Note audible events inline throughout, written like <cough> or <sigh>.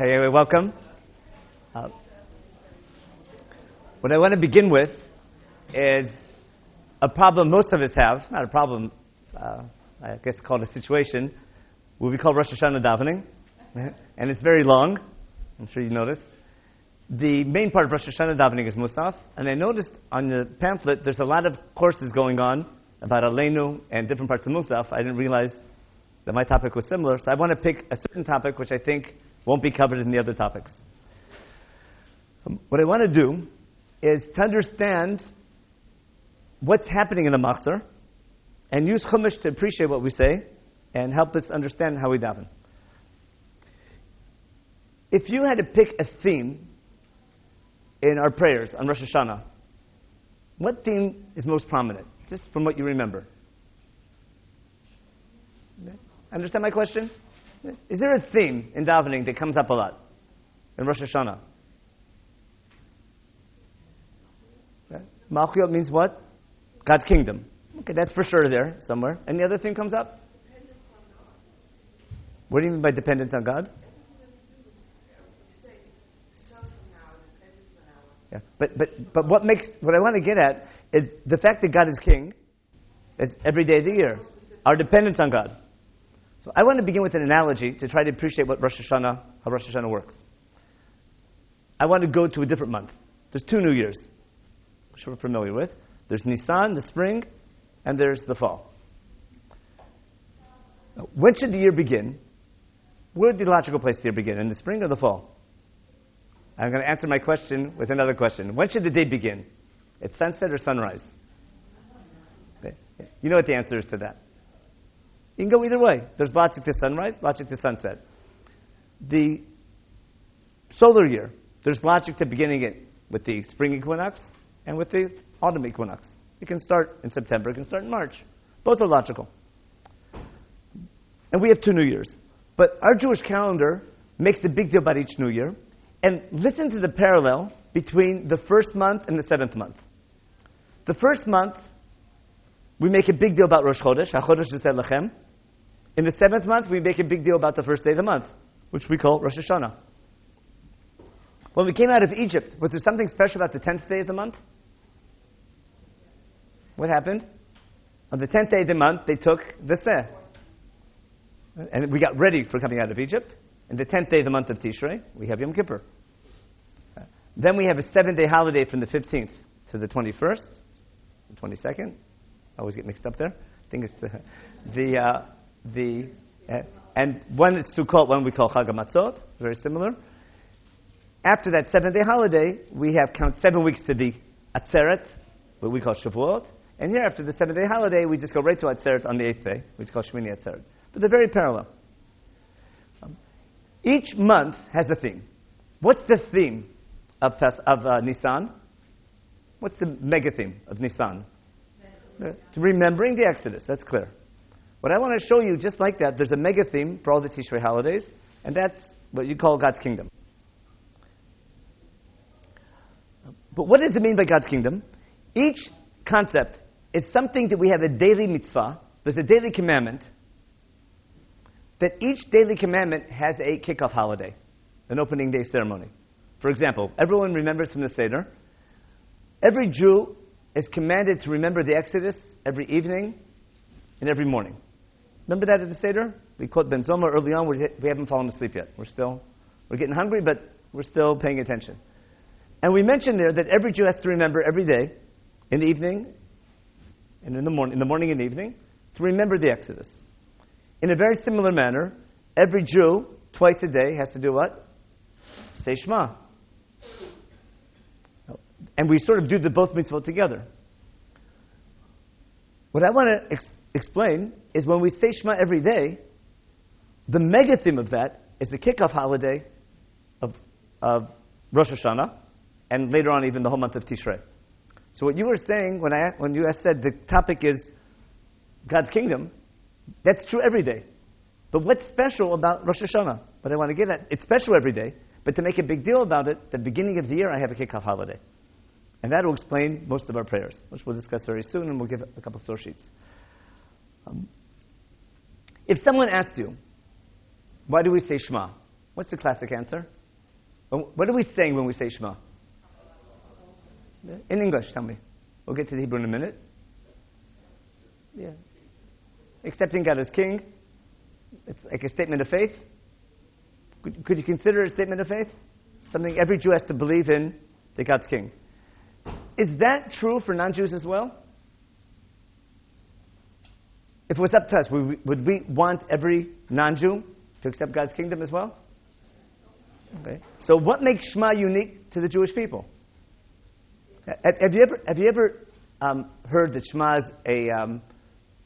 Hey, welcome. Uh, what I want to begin with is a problem most of us have, not a problem, uh, I guess called a situation, what we call Rosh Hashanah davening, <laughs> and it's very long. I'm sure you noticed. The main part of Rosh Hashanah davening is Musaf, and I noticed on the pamphlet there's a lot of courses going on about Aleinu and different parts of Musaf. I didn't realize that my topic was similar, so I want to pick a certain topic which I think won't be covered in the other topics. Um, what I want to do is to understand what's happening in the Machzor and use Chumash to appreciate what we say and help us understand how we daven. If you had to pick a theme in our prayers on Rosh Hashanah, what theme is most prominent, just from what you remember? Understand my question? Is there a theme in davening that comes up a lot in Rosh Hashanah? Malchut means what? God's kingdom. Okay, that's for sure there somewhere. Any other thing comes up? What do you mean by dependence on God? Yeah, but but but what makes what I want to get at is the fact that God is King, is every day of the year, our dependence on God. I want to begin with an analogy to try to appreciate what Rosh Hashanah, how Rosh Hashanah works. I want to go to a different month. There's two New Years, which we're familiar with. There's Nisan, the spring, and there's the fall. When should the year begin? Where would the logical place to begin? In the spring or the fall? I'm going to answer my question with another question. When should the day begin? At sunset or sunrise? You know what the answer is to that. You can go either way. There's logic to sunrise, logic to sunset. The solar year, there's logic to beginning it with the spring equinox and with the autumn equinox. It can start in September, it can start in March. Both are logical. And we have two New Years. But our Jewish calendar makes a big deal about each New Year. And listen to the parallel between the first month and the seventh month. The first month, we make a big deal about Rosh Chodesh, HaChodesh Lechem. In the seventh month, we make a big deal about the first day of the month, which we call Rosh Hashanah. When we came out of Egypt, was there something special about the tenth day of the month? What happened? On the tenth day of the month, they took the Seh. And we got ready for coming out of Egypt. And the tenth day of the month of Tishrei, we have Yom Kippur. Then we have a seven day holiday from the 15th to the 21st, the 22nd. I always get mixed up there. I think it's the, the uh, the uh, and one is Sukkot, one we call Chag Matzot, very similar. After that seven-day holiday, we have count seven weeks to the Atzeret, what we call Shavuot. And here, after the seven-day holiday, we just go right to Atzeret on the eighth day, which is called Shmini Atzeret. But they're very parallel. Um, each month has a theme. What's the theme of, of uh, Nisan? What's the mega theme of Nisan? Uh, remembering the Exodus. That's clear. What I want to show you, just like that, there's a mega theme for all the Tishrei holidays, and that's what you call God's kingdom. But what does it mean by God's kingdom? Each concept is something that we have a daily mitzvah, there's a daily commandment, that each daily commandment has a kickoff holiday, an opening day ceremony. For example, everyone remembers from the Seder, every Jew is commanded to remember the Exodus every evening and every morning. Remember that at the Seder? We quote Ben Zoma early on. We haven't fallen asleep yet. We're still, we're getting hungry, but we're still paying attention. And we mentioned there that every Jew has to remember every day, in the evening, and in the morning, in the morning and evening, to remember the Exodus. In a very similar manner, every Jew, twice a day, has to do what? Say Shema. And we sort of do the both mitzvot together. What I want to ex- explain is when we say Shema every day, the mega theme of that is the kickoff holiday of, of Rosh Hashanah, and later on even the whole month of Tishrei. So what you were saying when I when you said the topic is God's kingdom, that's true every day. But what's special about Rosh Hashanah? What I want to get at, it's special every day, but to make a big deal about it, the beginning of the year I have a kickoff holiday. And that will explain most of our prayers, which we'll discuss very soon, and we'll give a couple of source sheets. Um, if someone asked you, why do we say Shema? What's the classic answer? What are we saying when we say Shema? In English, tell me. We'll get to the Hebrew in a minute. Yeah. Accepting God as King. It's like a statement of faith. Could, could you consider it a statement of faith? Something every Jew has to believe in that God's King. Is that true for non Jews as well? If it was up to us, would we, would we want every non Jew to accept God's kingdom as well? Okay. So, what makes Shema unique to the Jewish people? Have you ever, have you ever um, heard that Shema is a, um,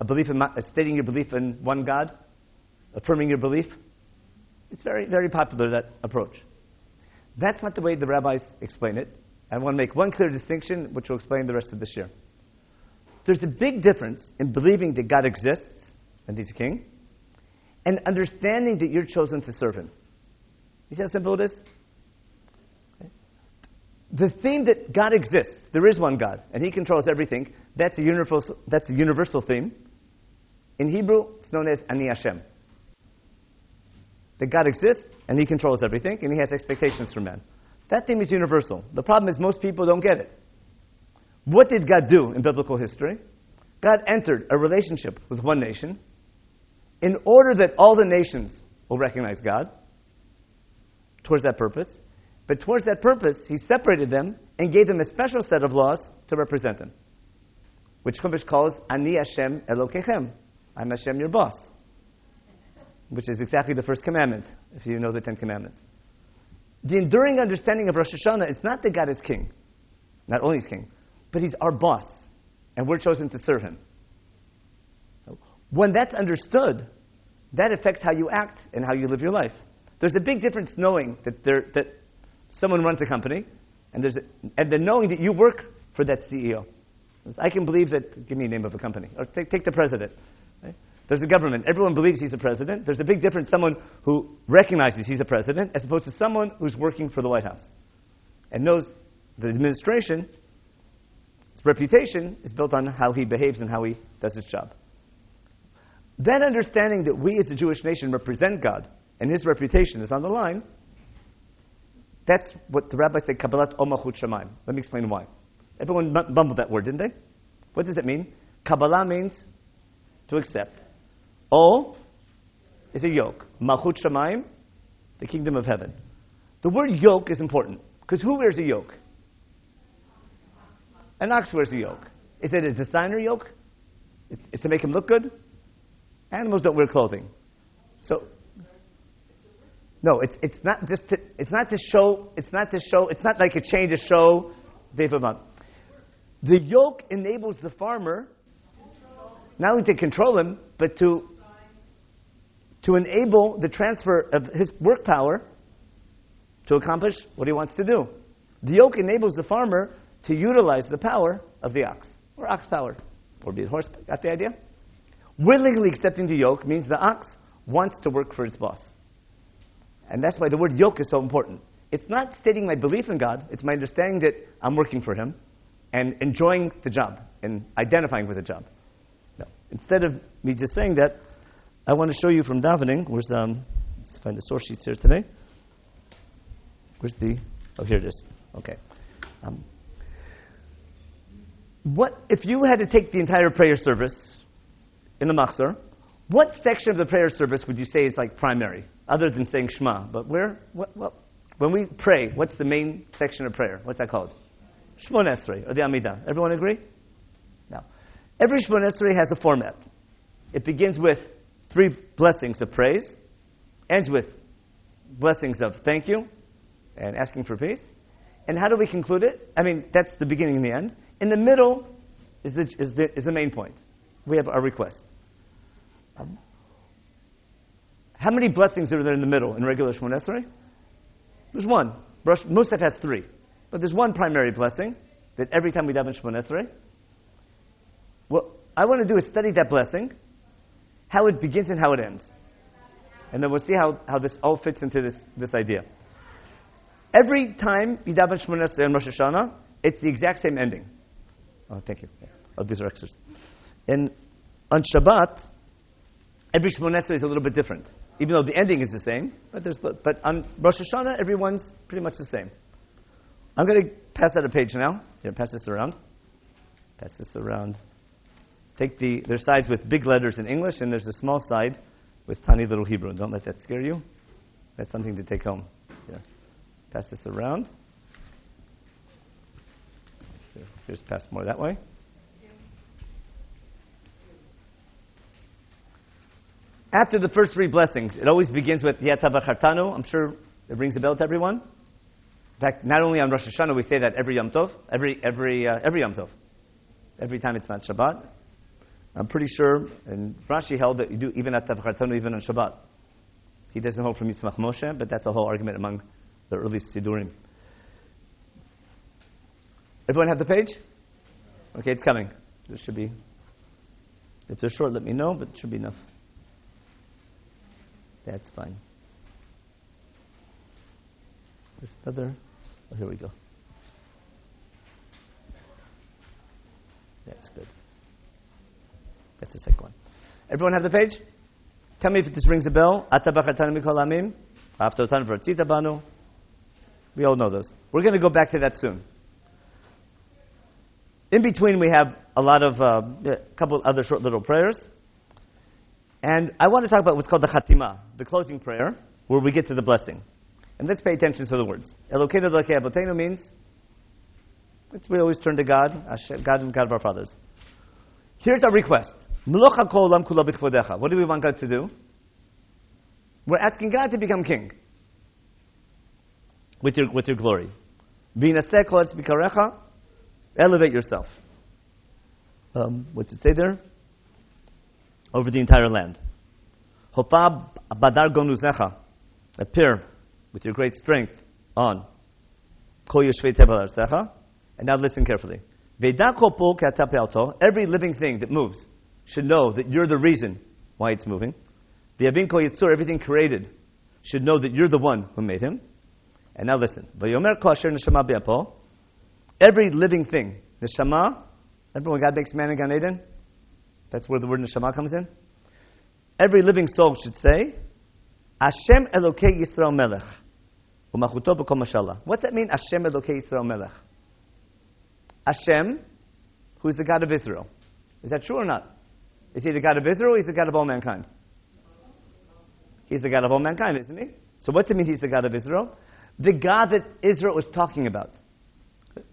a belief in, stating your belief in one God, affirming your belief? It's very, very popular, that approach. That's not the way the rabbis explain it. I want to make one clear distinction, which will explain the rest of this year. There's a big difference in believing that God exists and He's King, and understanding that you're chosen to serve Him. You see how simple it is? The theme that God exists, there is one God, and He controls everything, that's a universal, that's a universal theme. In Hebrew, it's known as Ani Hashem. That God exists, and He controls everything, and He has expectations for man. That theme is universal. The problem is most people don't get it. What did God do in biblical history? God entered a relationship with one nation in order that all the nations will recognize God towards that purpose. But towards that purpose, he separated them and gave them a special set of laws to represent them, which Chumash calls Ani Hashem Elokechem. I'm Hashem, your boss, which is exactly the first commandment, if you know the Ten Commandments. The enduring understanding of Rosh Hashanah is not that God is king, not only is king, but he's our boss, and we're chosen to serve him. When that's understood, that affects how you act and how you live your life. There's a big difference knowing that, there, that someone runs a company, and, there's a, and then knowing that you work for that CEO. I can believe that, give me a name of a company, or take, take the president. There's a government. Everyone believes he's a president. There's a big difference someone who recognizes he's a president as opposed to someone who's working for the White House and knows the administration, reputation is built on how he behaves and how he does his job. Then, understanding that we as a Jewish nation represent God and his reputation is on the line, that's what the rabbis say, Kabbalat Omachut Shamayim. Let me explain why. Everyone bumbled that word, didn't they? What does it mean? Kabbalah means to accept. O is a yoke. Malchut Shamayim, the kingdom of heaven. The word yoke is important because who wears a yoke? An ox wears a yoke. Is it a designer yoke? It's to make him look good? Animals don't wear clothing. So, no, it's, it's not just to, it's not to show, it's not to show, it's not like a chain to show. The yoke enables the farmer not only to control him, but to, to enable the transfer of his work power to accomplish what he wants to do. The yoke enables the farmer to utilize the power of the ox, or ox power, or be a horse. Got the idea? Willingly accepting the yoke means the ox wants to work for its boss. And that's why the word yoke is so important. It's not stating my belief in God, it's my understanding that I'm working for Him and enjoying the job and identifying with the job. No. Instead of me just saying that, I want to show you from davening. Where's um, let's find the source sheets here today. Where's the? Oh, here it is. Okay. Um, what if you had to take the entire prayer service in the Machzor, what section of the prayer service would you say is like primary, other than saying Shema? But where, what, what, when we pray, what's the main section of prayer? What's that called? Shemoneh Esrei, or the Amidah. Everyone agree? Now, every Shemoneh Esrei has a format. It begins with three blessings of praise, ends with blessings of thank you and asking for peace. And how do we conclude it? I mean, that's the beginning and the end. In the middle is the, is the, is the main point. We have our request. How many blessings are there in the middle in regular Shemoneh Esrei? There's one. Musaf has three. But there's one primary blessing that every time we daven Shemoneh Esrei, what I want to do is study that blessing, how it begins and how it ends. And then we'll see how, how this all fits into this, this idea. Every time you daven Shemoneh Esrei and Rosh Hashanah, it's the exact same ending. Oh, thank you. Oh, these are extras. And on Shabbat, every Shemoneh Esrei is a little bit different. even though the ending is the same. But there's but on Rosh Hashanah, everyone's pretty much the same. I'm going to pass out a page now. Here, pass this around. Pass this around. Take the there's sides with big letters in English, and there's a small side with tiny little Hebrew. Don't let that scare you. That's something to take home. Yeah. Pass this around. Here's pass more that way. After the first three blessings, it always begins with Yatavachartanu. I'm sure it rings a bell to everyone. In fact, not only on Rosh Hashanah, we say that every Yom Tov, every, every, uh, every Yom Tov. Every time it's not Shabbat. I'm pretty sure, and Rashi held that you do even at Tavchartanu, even on Shabbat. He doesn't hold from Yitzchak Moshe, but that's a whole argument among the early Sidurim. Everyone have the page? Okay, it's coming. There should be. If they're short, let me know, but it should be enough. That's fine. There's another. Oh, here we go. That's good. That's the second one. Everyone have the page? Tell me if this rings a bell. We all know those. We're going to go back to that soon. In between, we have a lot of, uh, a couple other short little prayers. And I want to talk about what's called the Khatima, the closing prayer, where we get to the blessing. And let's pay attention to the words. Elokeinu Elokei Avotenu means we always turn to God, God and God of our fathers. Here's our request. What do we want God to do? We're asking God to become king with your, with your glory. Elevate yourself. Um, what's it say there? over the entire land. Hofa bahadar appear with your great strength on kol artzecha. And now listen carefully. Every living thing that moves should know that you're the reason why it's moving. The avin kol yetzur, everything created, should know that you're the one who made him. And now listen. Every living thing, neshama, everyone God makes man in Gan Eden, that's where the word neshama comes in. Every living soul should say, Hashem Elokei Yisrael Melech. What's that mean, Hashem Elokei Yisrael Melech? Hashem, who is the God of Israel. Is that true or not? Is he the God of Israel or is he the God of all mankind? He's the God of all mankind, isn't he? So what what's it mean he's the God of Israel? The God that Israel was talking about.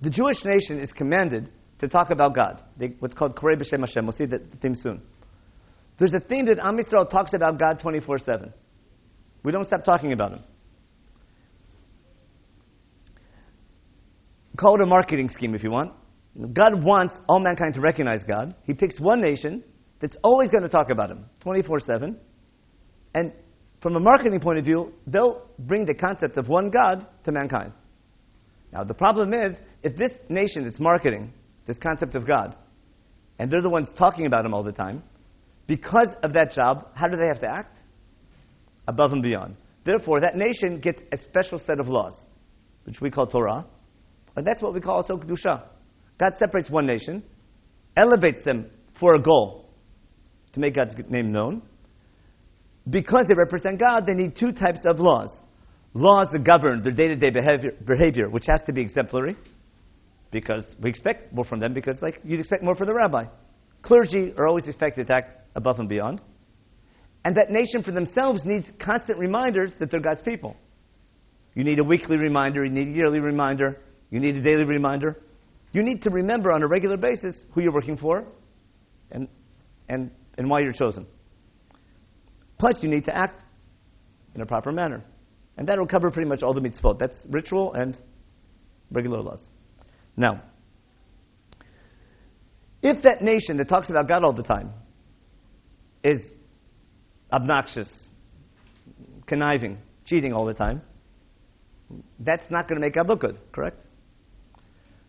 The Jewish nation is commanded to talk about God. They, what's called Korei B'Shem Hashem. We'll see the, the theme soon. There's a theme that Am Yisrael talks about God 24 7. We don't stop talking about Him. Call it a marketing scheme if you want. God wants all mankind to recognize God. He picks one nation that's always going to talk about Him 24 7. And from a marketing point of view, they'll bring the concept of one God to mankind. Now, the problem is, if this nation that's marketing this concept of God. And they're the ones talking about Him all the time. Because of that job, how do they have to act? Above and beyond. Therefore, that nation gets a special set of laws, which we call Torah. And that's what we call also Kedusha. God separates one nation, elevates them for a goal to make God's name known. Because they represent God, they need two types of laws. Laws that govern their day to day behavior, which has to be exemplary because we expect more from them because like you'd expect more from the rabbi. Clergy are always expected to act above and beyond. And that nation for themselves needs constant reminders that they're God's people. You need a weekly reminder, you need a yearly reminder, you need a daily reminder. You need to remember on a regular basis who you're working for and, and, and why you're chosen. Plus, you need to act in a proper manner. And that will cover pretty much all the mitzvot. That's ritual and regular laws. Now, if that nation that talks about God all the time is obnoxious, conniving, cheating all the time, that's not going to make God look good, correct?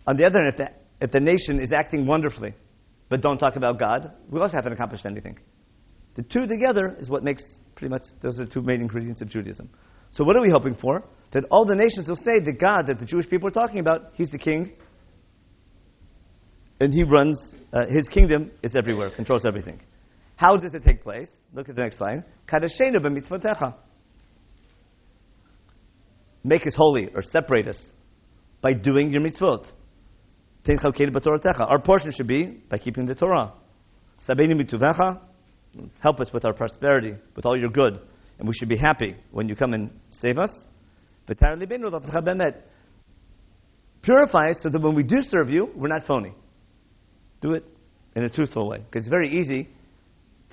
On the other hand, if the, if the nation is acting wonderfully, but don't talk about God, we also haven't accomplished anything. The two together is what makes pretty much, those are the two main ingredients of Judaism. So what are we hoping for? That all the nations will say that God, that the Jewish people are talking about, He's the King, and he runs, uh, his kingdom is everywhere, controls everything. How does it take place? Look at the next line. Kadashenu b'mitzvotecha. Make us holy or separate us by doing your mitzvot. Our portion should be by keeping the Torah. Sabeinu mituvecha. Help us with our prosperity, with all your good. And we should be happy when you come and save us. Purify us so that when we do serve you, we're not phony. Do it in a truthful way. Because it's very easy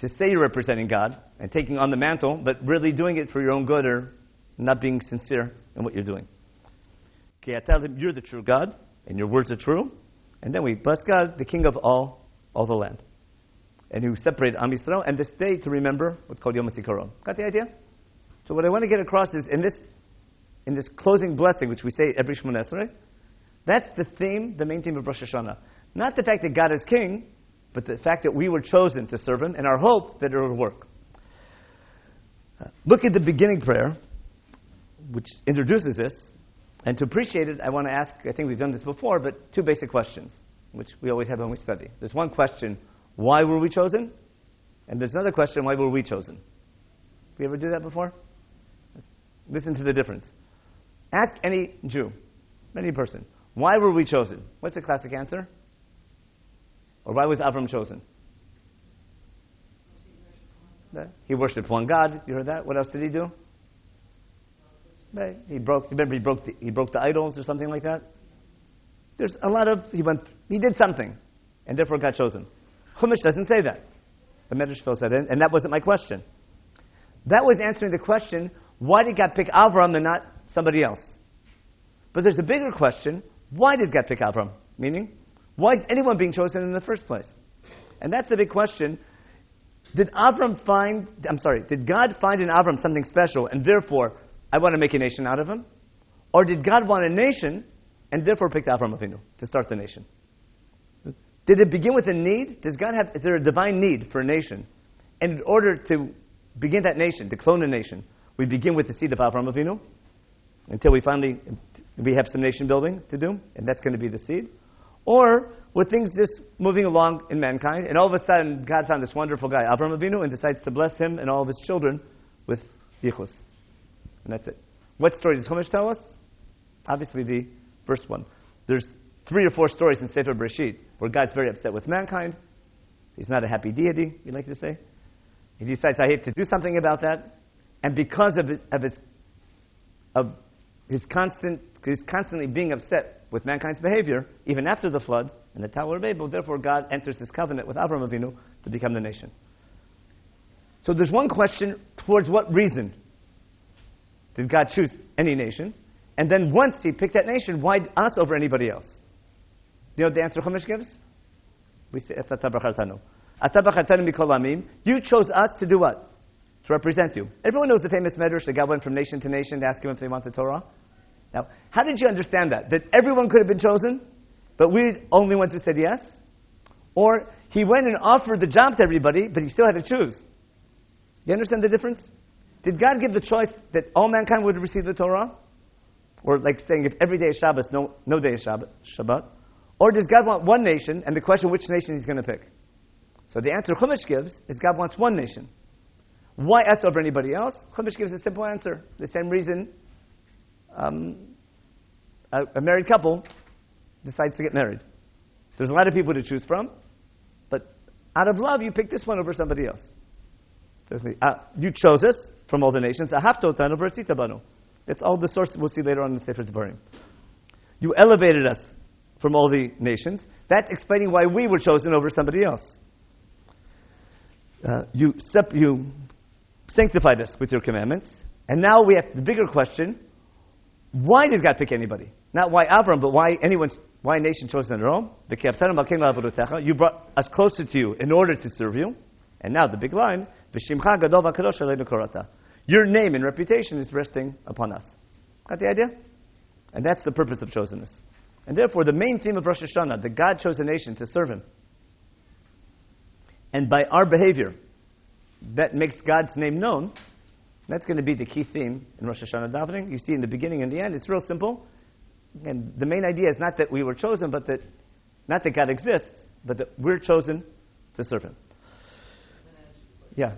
to say you're representing God and taking on the mantle, but really doing it for your own good or not being sincere in what you're doing. Okay, I tell him you're the true God, and your words are true. And then we bless God, the King of all, all the land. And who separated Am Yisrael, and this day to remember what's called Yom HaZikaron. Got the idea? So what I want to get across is in this, in this closing blessing, which we say every Shemoneh Esrei, that's the theme, the main theme of Rosh Hashanah. Not the fact that God is king, but the fact that we were chosen to serve Him and our hope that it will work. look at the beginning prayer, which introduces this. And to appreciate it, I want to ask I think we've done this before, but two basic questions, which we always have when we study. There's one question why were we chosen? And there's another question why were we chosen? We ever do that before? Listen to the difference. Ask any Jew, any person, why were we chosen? What's the classic answer? Or why was Avram chosen? He worshipped one God. You heard that? What else did he do? He broke. Remember, he broke the, he broke the idols or something like that. There's a lot of he went. He did something, and therefore got chosen. Chumash doesn't say that. The Medrash fills that in, and that wasn't my question. That was answering the question: Why did God pick Avram and not somebody else? But there's a bigger question: Why did God pick Avram? Meaning, why is anyone being chosen in the first place? And that's the big question. Did Avram find, I'm sorry, did God find in Avram something special and therefore I want to make a nation out of him? Or did God want a nation and therefore picked Avram Avinu to start the nation? Did it begin with a need? Does God have, is there a divine need for a nation? And in order to begin that nation, to clone a nation, we begin with the seed of Avram Avinu until we finally, we have some nation building to do, and that's going to be the seed. Or were things just moving along in mankind, and all of a sudden God found this wonderful guy, Avram Avinu, and decides to bless him and all of his children with yichus. And that's it. What story does Chumash tell us? Obviously the first one. There's three or four stories in Sefer Bereshit where God's very upset with mankind. He's not a happy deity, you like to say. He decides, I hate to do something about that. And because of his, of his, of his constant, his constantly being upset with mankind's behavior, even after the flood and the Tower of Babel. Therefore, God enters this covenant with Avram Avinu to become the nation. So there's one question towards what reason did God choose any nation? And then once he picked that nation, why us over anybody else? You know what the answer Chumash gives? We say, You chose us to do what? To represent you. Everyone knows the famous medrash that God went from nation to nation to ask him if they want the Torah. Now, how did you understand that? That everyone could have been chosen, but we're only ones who said yes? Or he went and offered the job to everybody, but he still had to choose. You understand the difference? Did God give the choice that all mankind would receive the Torah? Or like saying if every day is Shabbos, no, no day is Shabbat, Shabbat? Or does God want one nation, and the question which nation he's going to pick? So the answer Chumash gives is God wants one nation. Why us over anybody else? Chumash gives a simple answer. The same reason um, a, a married couple decides to get married. There's a lot of people to choose from, but out of love, you pick this one over somebody else. Uh, you chose us from all the nations. A haftothan over a citabano. It's all the source we'll see later on in the Sefer Devarim. You elevated us from all the nations. That's explaining why we were chosen over somebody else. Uh, you, sep- you sanctified us with your commandments. And now we have the bigger question why did God pick anybody? Not why Avram, but why anyone, why a nation chosen in Rome? You brought us closer to you in order to serve you. And now the big line, your name and reputation is resting upon us. Got the idea? And that's the purpose of chosenness. And therefore, the main theme of Rosh Hashanah, that God chose a nation to serve Him. And by our behavior, that makes God's name known. That's going to be the key theme in Rosh Hashanah davening. You see, in the beginning and the end, it's real simple. And the main idea is not that we were chosen, but that not that God exists, but that we're chosen to serve Him. Yeah.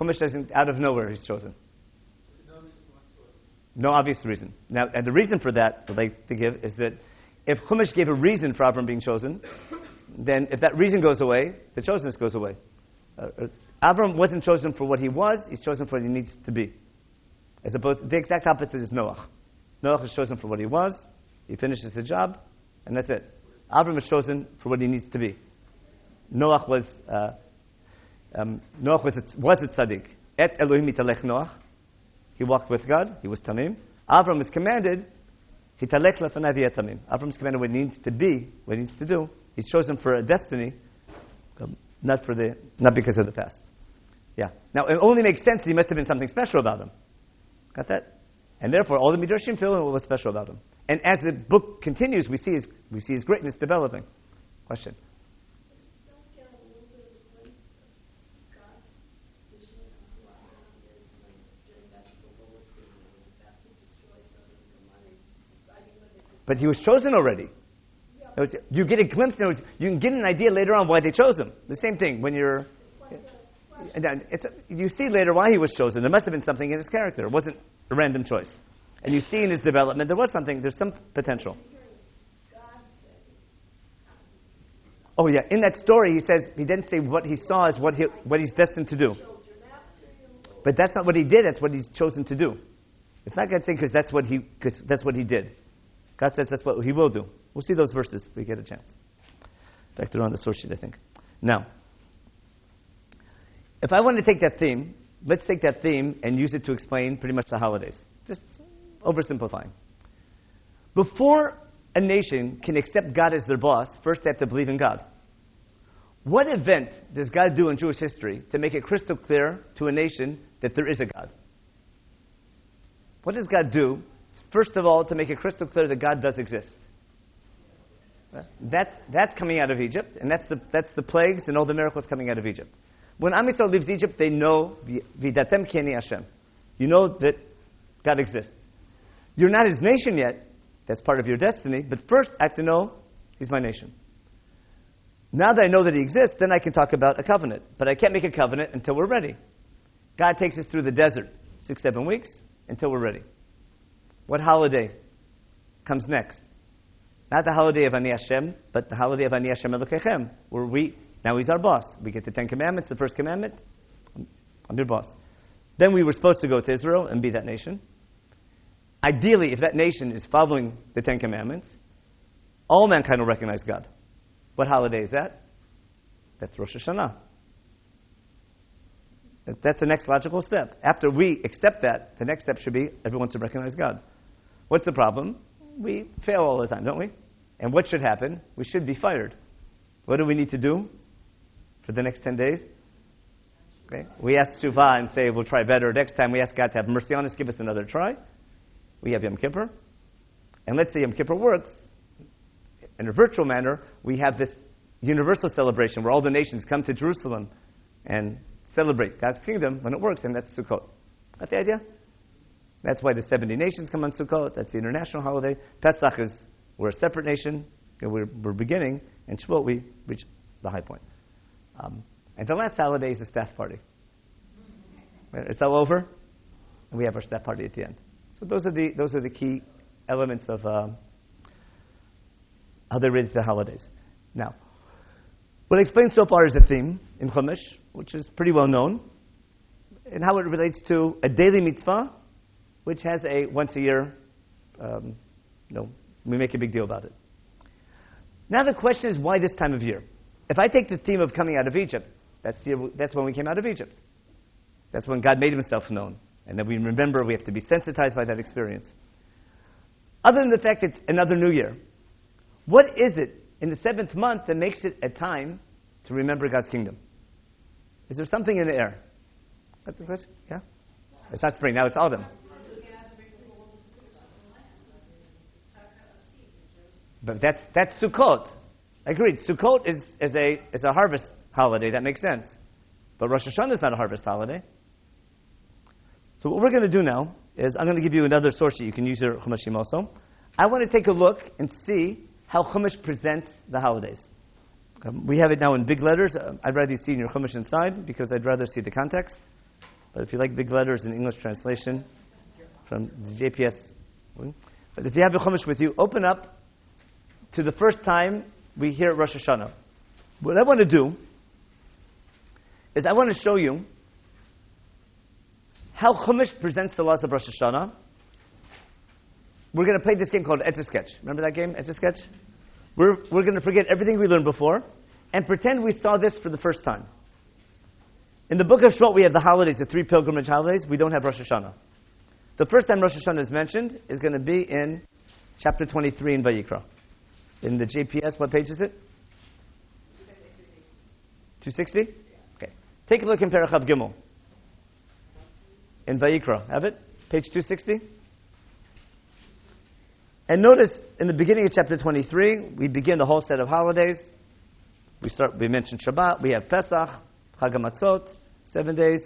Chumash doesn't out of nowhere he's chosen. No obvious reason. Now, and the reason for that, that they like to give is that if Chumash gave a reason for Avram being chosen, then if that reason goes away, the chosenness goes away. Uh, uh, Avram wasn't chosen for what he was, he's chosen for what he needs to be. As opposed, to the exact opposite is Noah. Noah is chosen for what he was, he finishes the job, and that's it. Avram is chosen for what he needs to be. Noah was, uh, um, Noah was was a tzaddik. Et Elohim Noach. He walked with God, he was tamim. Avram is commanded, hitalech lefanav tamim. Avram is commanded what needs to be, what needs to do. He's chosen for a destiny, um, not for the, not because of the past. Yeah. Now it only makes sense he must have been something special about him. Got that? And therefore, all the midrashim feel what was special about him. And as the book continues, we see his, we see his greatness developing. Question. But he was chosen already. Was, you get a glimpse, was, you can get an idea later on why they chose him. The same thing when you're. you see later why he was chosen. There must have been something in his character. It wasn't a random choice. And you see in his development, there was something, there's some potential. Oh, yeah. In that story, he says, he didn't say what he saw is what, he, what he's destined to do. But that's not what he did, that's what he's chosen to do. It's not God saying because that's what he because that's what he did. God says that's what He will do. We'll see those verses if we get a chance. In fact, they're on the source sheet, I think. Now, if I want to take that theme, let's take that theme and use it to explain pretty much the holidays. Just oversimplifying. Before a nation can accept God as their boss, first they have to believe in God. What event does God do in Jewish history to make it crystal clear to a nation that there is a God? What does God do First of all, to make it crystal clear that God does exist. That's, that's coming out of Egypt, and that's the, that's the plagues and all the miracles coming out of Egypt. When Am Yisrael leaves Egypt, they know, Vidatem Kieni Hashem. You know that God exists. You're not his nation yet. That's part of your destiny. But first, I have to know he's my nation. Now that I know that he exists, then I can talk about a covenant. But I can't make a covenant until we're ready. God takes us through the desert six, seven weeks until we're ready. What holiday comes next? Not the holiday of Ani Hashem, but the holiday of Ani Hashem Elokechem, where we, now he's our boss. We get the Ten Commandments, the first commandment, I'm your boss. Then we were supposed to go to Israel and be that nation. Ideally, if that nation is following the Ten Commandments, all mankind will recognize God. What holiday is that? That's Rosh Hashanah. That's the next logical step. After we accept that, the next step should be everyone to recognize God. What's the problem? We fail all the time, don't we? And what should happen? We should be fired. What do we need to do for the next 10 days? Okay. We ask Tshuva and say, we'll try better. Next time we ask God to have mercy on us, give us another try. We have Yom Kippur. And let's say Yom Kippur works. In a virtual manner, we have this universal celebration where all the nations come to Jerusalem and celebrate God's kingdom when it works, and that's Sukkot. Got the idea? That's why the 70 nations come on Sukkot. That's the international holiday. Pesach is, we're a separate nation. We're, we're beginning. And Shavuot, we reach the high point. Um, and the last holiday is the staff party. It's all over, and we have our staff party at the end. So those are the, those are the key elements of um, how they relate to the holidays. Now, what I explained so far is a theme in Chumash, which is pretty well known, and how it relates to a daily mitzvah which has a once a year, um, know, we make a big deal about it. Now the question is, why this time of year? If I take the theme of coming out of Egypt, that's, the, that's when we came out of Egypt. That's when God made himself known. And then we remember we have to be sensitized by that experience. Other than the fact it's another new year, what is it in the seventh month that makes it a time to remember God's kingdom? Is there something in the air? That's the question? Yeah? It's not spring, now it's autumn. But that's, that's Sukkot. Agreed. Sukkot is, is, a, is a harvest holiday. That makes sense. But Rosh Hashanah is not a harvest holiday. So what we're going to do now is I'm going to give you another source that you can use your Chumashim also. I want to take a look and see how Chumash presents the holidays. Um, we have it now in big letters. Uh, I'd rather you see in your Chumash inside because I'd rather see the context. But if you like big letters in English translation from the JPS, but if you have the Chumash with you, open up to the first time we hear Rosh Hashanah. What I want to do is I want to show you how Chumash presents the laws of Rosh Hashanah. We're going to play this game called Etch a Sketch. Remember that game, Etch a Sketch? We're, we're going to forget everything we learned before and pretend we saw this for the first time. In the book of Shemot, we have the holidays, the three pilgrimage holidays. We don't have Rosh Hashanah. The first time Rosh Hashanah is mentioned is going to be in chapter 23 in Vayikra. In the JPS, what page is it? 260? Okay. Take a look in Perek Chaf Gimel. In Vayikra. Have it? Page 260? And notice in the beginning of chapter 23, we begin the whole set of holidays. We start, we mentioned Shabbat, we have Pesach, Chag HaMatzot, seven days.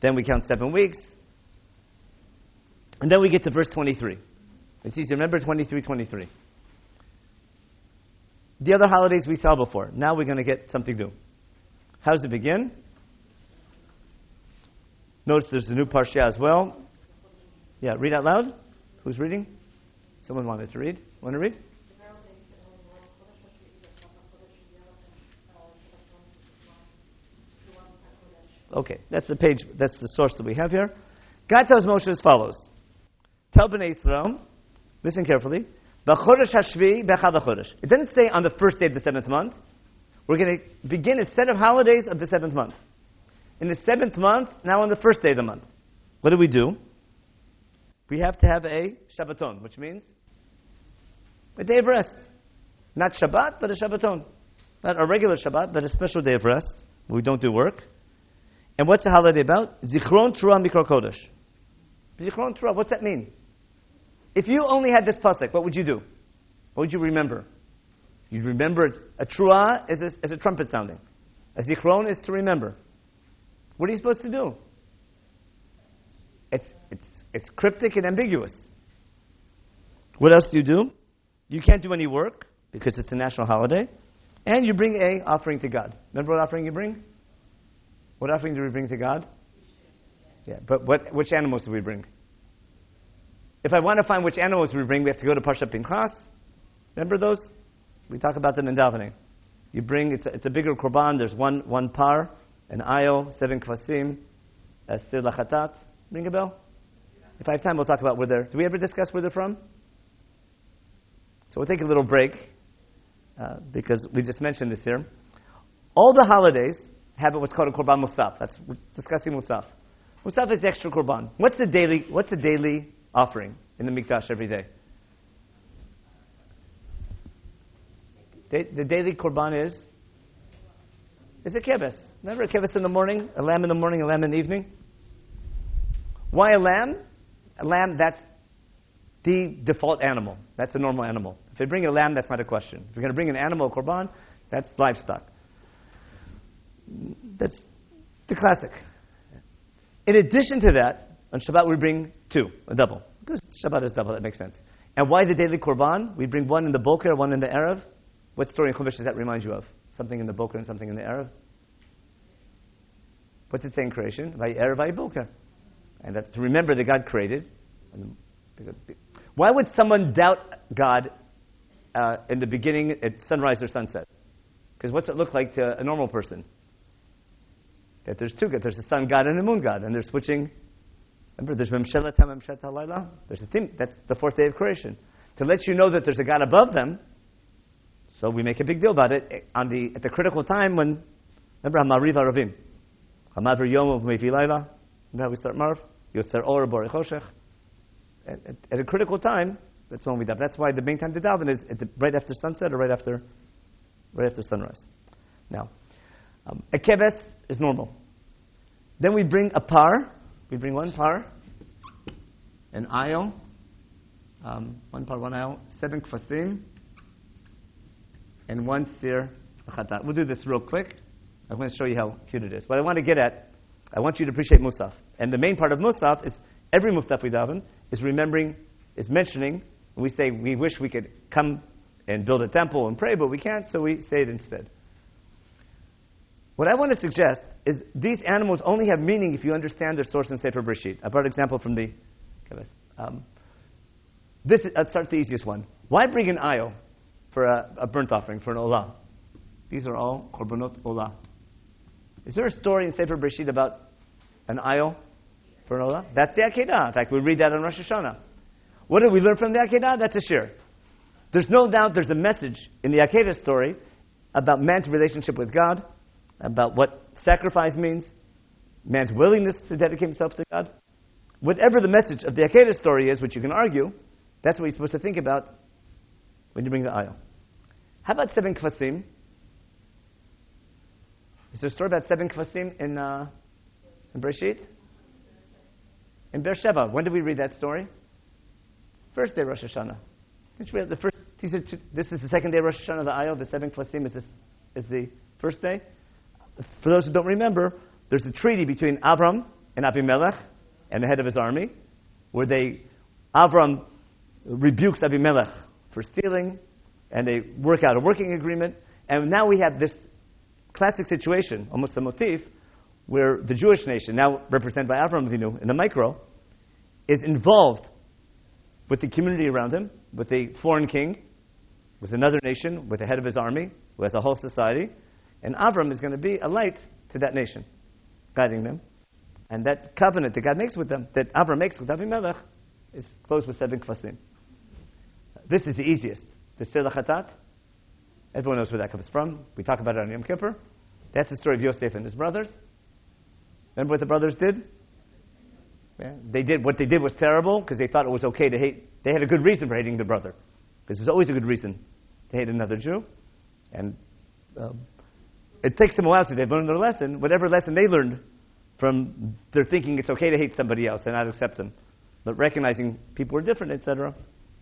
Then we count seven weeks. And then we get to verse 23. It's easy. Remember 23, 23. The other holidays we saw before. Now we're going to get something new. How does it begin? Notice there's a new parsha as well. Yeah, read out loud. Who's reading? Someone wanted to read. Want to read? Okay, that's the page, that's the source that we have here. God tells Moshe as follows. Tell Bnei Israel, listen carefully, It doesn't say on the first day of the seventh month. We're going to begin a set of holidays of the seventh month. In the seventh month, now on the first day of the month. What do we do? We have to have a Shabbaton, which means a day of rest. Not Shabbat, but a Shabbaton. Not a regular Shabbat, but a special day of rest. We don't do work. And what's the holiday about? Zichron Trua Mikra Kodesh. Zichron Trua, what's that mean? If you only had this pasuk, what would you do? What would you remember? You'd remember a Trua is a, a trumpet sounding. A Zichron is to remember. What are you supposed to do? It's, it's, it's cryptic and ambiguous. What else do you do? You can't do any work because it's a national holiday. And you bring a offering to God. Remember what offering you bring? What offering do we bring to God? Yeah, but what, which animals do we bring? If I want to find which animals we bring, we have to go to Parshat Pinchas. Remember those? We talk about them in davening. You bring, it's a, it's a bigger korban. There's one, one par, an ayil, seven kvasim, a sir lachatat. Ring a bell? If I have time, we'll talk about where they're. Do we ever discuss where they're from? So we'll take a little break uh, because we just mentioned this here. All the holidays have what's called a korban musaf. That's we're discussing musaf. Musaf is the extra korban. What's the daily? What's the daily offering in the mikdash every day? The, daily korban is is a keves. Remember a keves in the morning, a lamb in the morning, a lamb in the evening. Why a lamb? A lamb that's the default animal. That's a normal animal. If they bring a lamb, that's not a question. If you're going to bring an animal korban, that's livestock. That's the classic. In addition to that, on Shabbat we bring two, a double. Because Shabbat is double, that makes sense. And why the daily korban? We bring one in the Boker, one in the Erev. What story in Chumash does that remind you of? Something in the Boker and something in the Erev? What's it say in creation? By Erev, by Boker. And to remember that God created. Why would someone doubt God uh, in the beginning at sunrise or sunset? Because what's it look like to a normal person? that there's two gods. There's a sun god and a moon god, and they're switching. Remember, there's Memshelet Memshet Halayla. There's a theme. That's the fourth day of creation. To let you know that there's a God above them, so we make a big deal about it on the at the critical time when remember HaMaariv Aravim. HaMaavir Yom of Mevi Laila. Remember how we start Maariv? Yotzer Or Bore Choshech. At, at, a critical time, that's when we daven. That's why the main time to daven is the, right after sunset or right after, right after sunrise. Now, um, a keves is normal. Then we bring a par. We bring one par, an ayil, um, one par, one ayil, seven kvasim, and one sir chatat. We'll do this real quick. I'm going to show you how cute it is. What I want to get at, I want you to appreciate Musaf. And the main part of Musaf is every Musaf we daven is remembering, is mentioning, and we say we wish we could come and build a temple and pray, but we can't, so we say it instead. What I want to suggest is these animals only have meaning if you understand their source in Sefer Breshit. I brought an example from the. Um, this, let's start the easiest one. Why bring an ayil for a, a burnt offering, for an olah? These are all korbanot olah. Is there a story in Sefer Breshit about an ayil for an olah? That's the Akedah. In fact, we read that on Rosh Hashanah. What did we learn from the Akedah? That's a shir. There's no doubt there's a message in the Akedah story about man's relationship with God, about what sacrifice means, man's willingness to dedicate himself to God. Whatever the message of the Akedah story is, which you can argue, that's what you're supposed to think about when you bring the aisle. How about seven kvasim? Is there a story about seven kvasim in, uh, in Breshit? In Beersheba. When did we read that story? First day Rosh Hashanah. The first, these are two, this is the second day Rosh Hashanah, the Ayah, the seven Kvasim is, this, is the first day. For those who don't remember, there's a treaty between Avram and Abimelech and the head of his army, where they, Avram rebukes Abimelech for stealing, and they work out a working agreement. And now we have this classic situation, almost a motif, where the Jewish nation, now represented by Avram Avinu in the micro, is involved with the community around him, with a foreign king, with another nation, with the head of his army, who has a whole society. And Avram is going to be a light to that nation, guiding them. And that covenant that God makes with them, that Avram makes with Abimelech, is closed with seven kvasim. This is the easiest. The Sir Chatat. Everyone knows where that comes from. We talk about it on Yom Kippur. That's the story of Yosef and his brothers. Remember what the brothers did? Yeah. They did what they did was terrible because they thought it was okay to hate. They had a good reason for hating their brother, because there's always a good reason to hate another Jew, and um, it takes them a while to they've learned their lesson. Whatever lesson they learned from their thinking it's okay to hate somebody else and not accept them, but recognizing people are different, etc.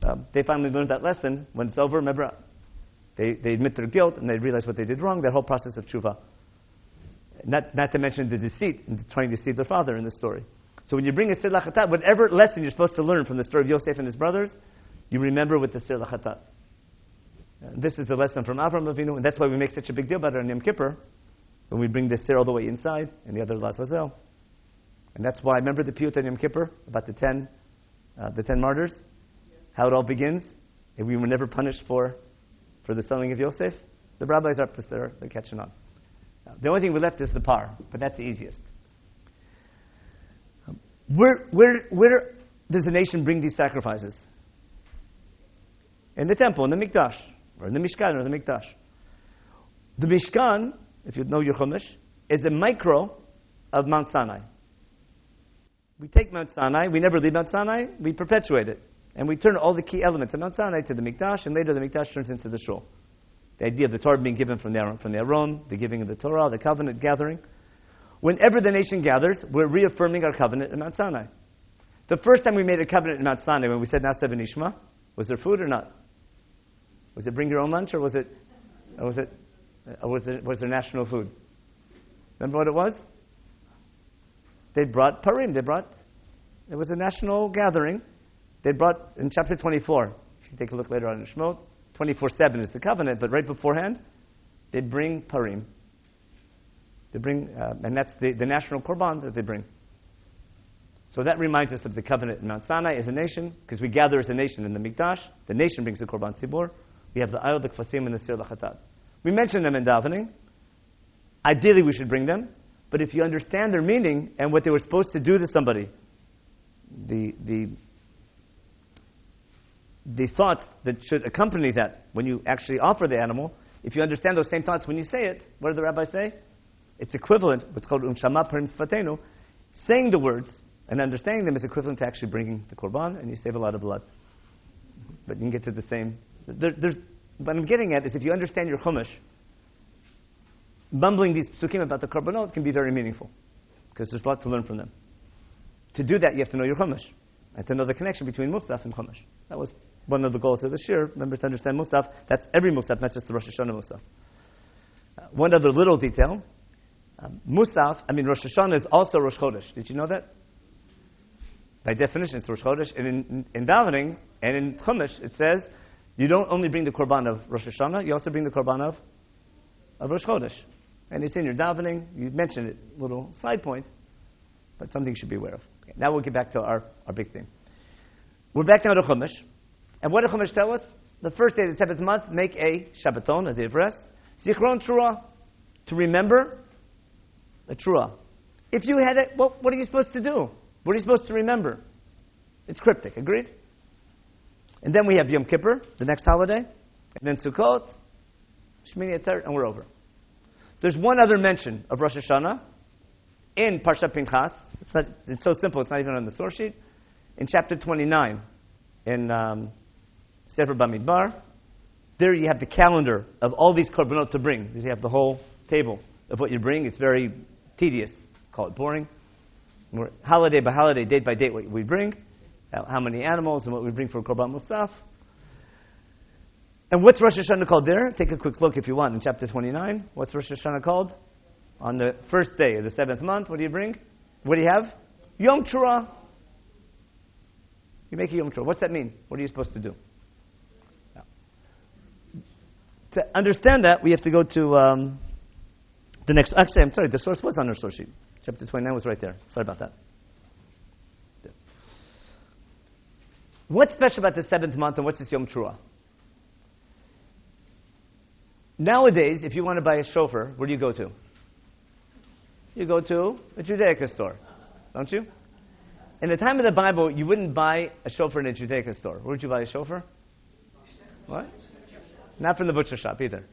Um, they finally learned that lesson. When it's over, remember, they, they admit their guilt and they realize what they did wrong. That whole process of tshuva. Not, not to mention the deceit and trying to deceive their father in the story. So when you bring a Sir whatever lesson you're supposed to learn from the story of Yosef and his brothers, you remember with the Sir. This is the lesson from Avram Avinu, and that's why we make such a big deal about it Yom Kippur, when we bring the Sir all the way inside, and the other Lazazel. And that's why, remember the Piyut on Yom Kippur, about the ten, uh, the ten martyrs, how it all begins, and we were never punished for, for the selling of Yosef. The rabbis are up there, they're catching on. The only thing we left is the par, but that's the easiest. Where, where, where does the nation bring these sacrifices? In the temple, in the Mikdash, or in the Mishkan, or the Mikdash. The Mishkan, if you know your Chumash, is a micro of Mount Sinai. We take Mount Sinai, we never leave Mount Sinai, we perpetuate it. And we turn all the key elements of Mount Sinai to the Mikdash, and later the Mikdash turns into the Shul. The idea of the Torah being given from the, from the Aron, the giving of the Torah, the covenant gathering. Whenever the nation gathers, we're reaffirming our covenant in Mount Sinai. The first time we made a covenant in Mount Sinai, when we said Na'aseh V'nishma, was there food or not? Was it bring your own lunch, or was it, or was it, or was it, was there national food? Remember what it was? They brought parim. They brought. It was a national gathering. They brought in chapter 24. If you take a look later on in Shemot, 24/7 is the covenant, but right beforehand, they bring parim. They bring, uh, and that's the, the national korban that they bring. So that reminds us of the covenant in Mount Sinai as a nation, because we gather as a nation in the Mikdash. The nation brings the korban tzibur. We have the ayot, the kvasim, and the sir lachatat. We mention them in davening. Ideally, we should bring them. But if you understand their meaning and what they were supposed to do to somebody, the, the, the thoughts that should accompany that when you actually offer the animal, if you understand those same thoughts when you say it, what do the rabbis say? It's equivalent, what's called umshama per fatenu. Saying the words and understanding them is equivalent to actually bringing the korban, and you save a lot of blood. But you can get to the same. There, there's, what I'm getting at is if you understand your chumash, mumbling these psukim about the korbanot can be very meaningful, because there's a lot to learn from them. To do that, you have to know your chumash, and to know the connection between musaf and chumash. That was one of the goals of this year. Remember to understand musaf. That's every musaf, not just the Rosh Hashanah musaf. Uh, one other little detail um, Musaf, I mean, Rosh Hashanah is also Rosh Chodesh. Did you know that? By definition, it's Rosh Chodesh. And in, in, in davening and in Chumash, it says you don't only bring the korban of Rosh Hashanah, you also bring the korban of, of Rosh Chodesh. and it's in your davening. You mentioned it, little side point, but something you should be aware of. Okay, now we'll get back to our, our big thing. We're back now to Chumash. And what did Chumash tell us? The first day of the seventh month, make a Shabbaton, a day of rest. Zichron Trua, to remember a Trua. If you had it, well, what are you supposed to do? What are you supposed to remember? It's cryptic, agreed? And then we have Yom Kippur, the next holiday, and then Sukkot, Shmini Atzeret, and we're over. There's one other mention of Rosh Hashanah in Parshat Pinchas. It's, not, it's so simple, it's not even on the source sheet. In chapter 29, in um, Sefer Bamidbar, there you have the calendar of all these korbanot to bring. You have the whole table of what you bring. It's very tedious. Call it boring. We're holiday by holiday, date by date, what we bring, how many animals, and what we bring for korban musaf. And what's Rosh Hashanah called there? Take a quick look if you want in chapter 29. What's Rosh Hashanah called? On the first day of the seventh month, what do you bring? What do you have? Yom Teruah. You make a Yom Teruah. What's that mean? What are you supposed to do? To understand that, we have to go to um, the next. Actually, I'm sorry, the source was on our source sheet. Chapter 29 was right there. Sorry about that. What's special about the seventh month and what's this Yom Teruah? Nowadays, if you want to buy a shofar, where do you go to? You go to a Judaica store, don't you? In the time of the Bible, you wouldn't buy a shofar in a Judaica store. Where would you buy a shofar? What? Not from the butcher shop either.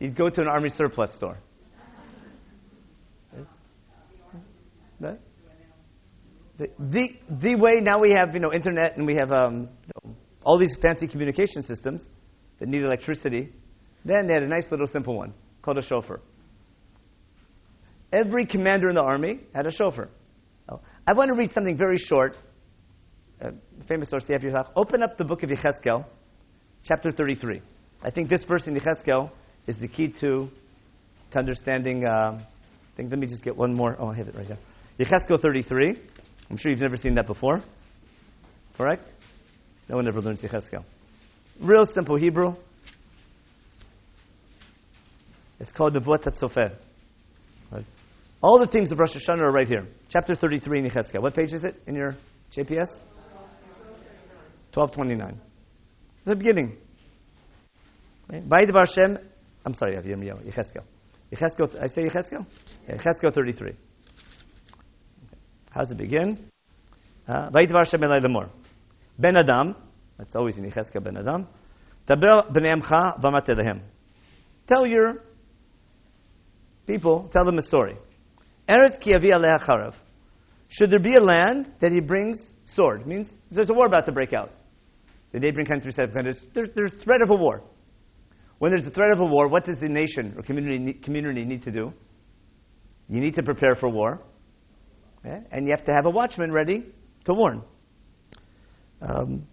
You'd go to an army surplus store. The, the, way now we have you know internet and we have um, you know, all these fancy communication systems that need electricity then they had a nice little simple one called a shofar. Every commander in the army had a shofar. Oh, I want to read something very short. Uh, famous source, the Talmud. Open up the book of Yecheskel, chapter 33. I think this verse in Yecheskel is the key to, to understanding. Uh, I think, let me just get one more. Oh, I have it right here. Yecheskel 33. I'm sure you've never seen that before. Correct? No one ever learns Yecheskel. Real simple Hebrew. It's called the Nevuat Sofer. Right? All the themes of Rosh Hashanah are right here. Chapter 33 in Yecheskel. What page is it in your JPS? 1229. The beginning. By Vayidvar Hashem. I'm sorry. Yecheskel. Yecheskel. I say Yecheskel? Yecheskel 33. How does it begin? Vayidvar Hashem Elay Lemor. Ben Adam. That's always in Yecheskel Ben Adam. Taber Tell your people, tell them a story. Eretz kiavi charav. Should there be a land that he brings sword? Means there's a war about to break out. The neighboring country said, there's, there's, there's threat of a war. When there's a threat of a war, what does the nation or community, community need to do? You need to prepare for war. And you have to have a watchman ready to warn. Um,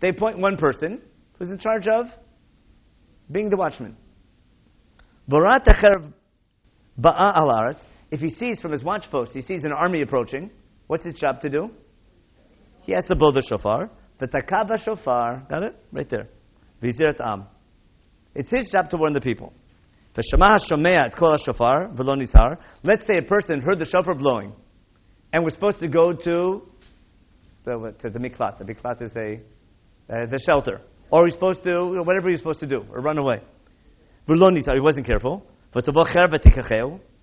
they appoint one person who's in charge of being the watchman. If he sees from his watch post, he sees an army approaching, what's his job to do? He has to blow the shofar. The takava shofar, got it? Right there. Vizirat am. It's his job to warn the people. Let's say a person heard the shofar blowing and was supposed to go to the, to the miklat. The miklat is a, uh, the shelter. Or he's supposed to, you know, whatever he's supposed to do, or run away. He wasn't careful.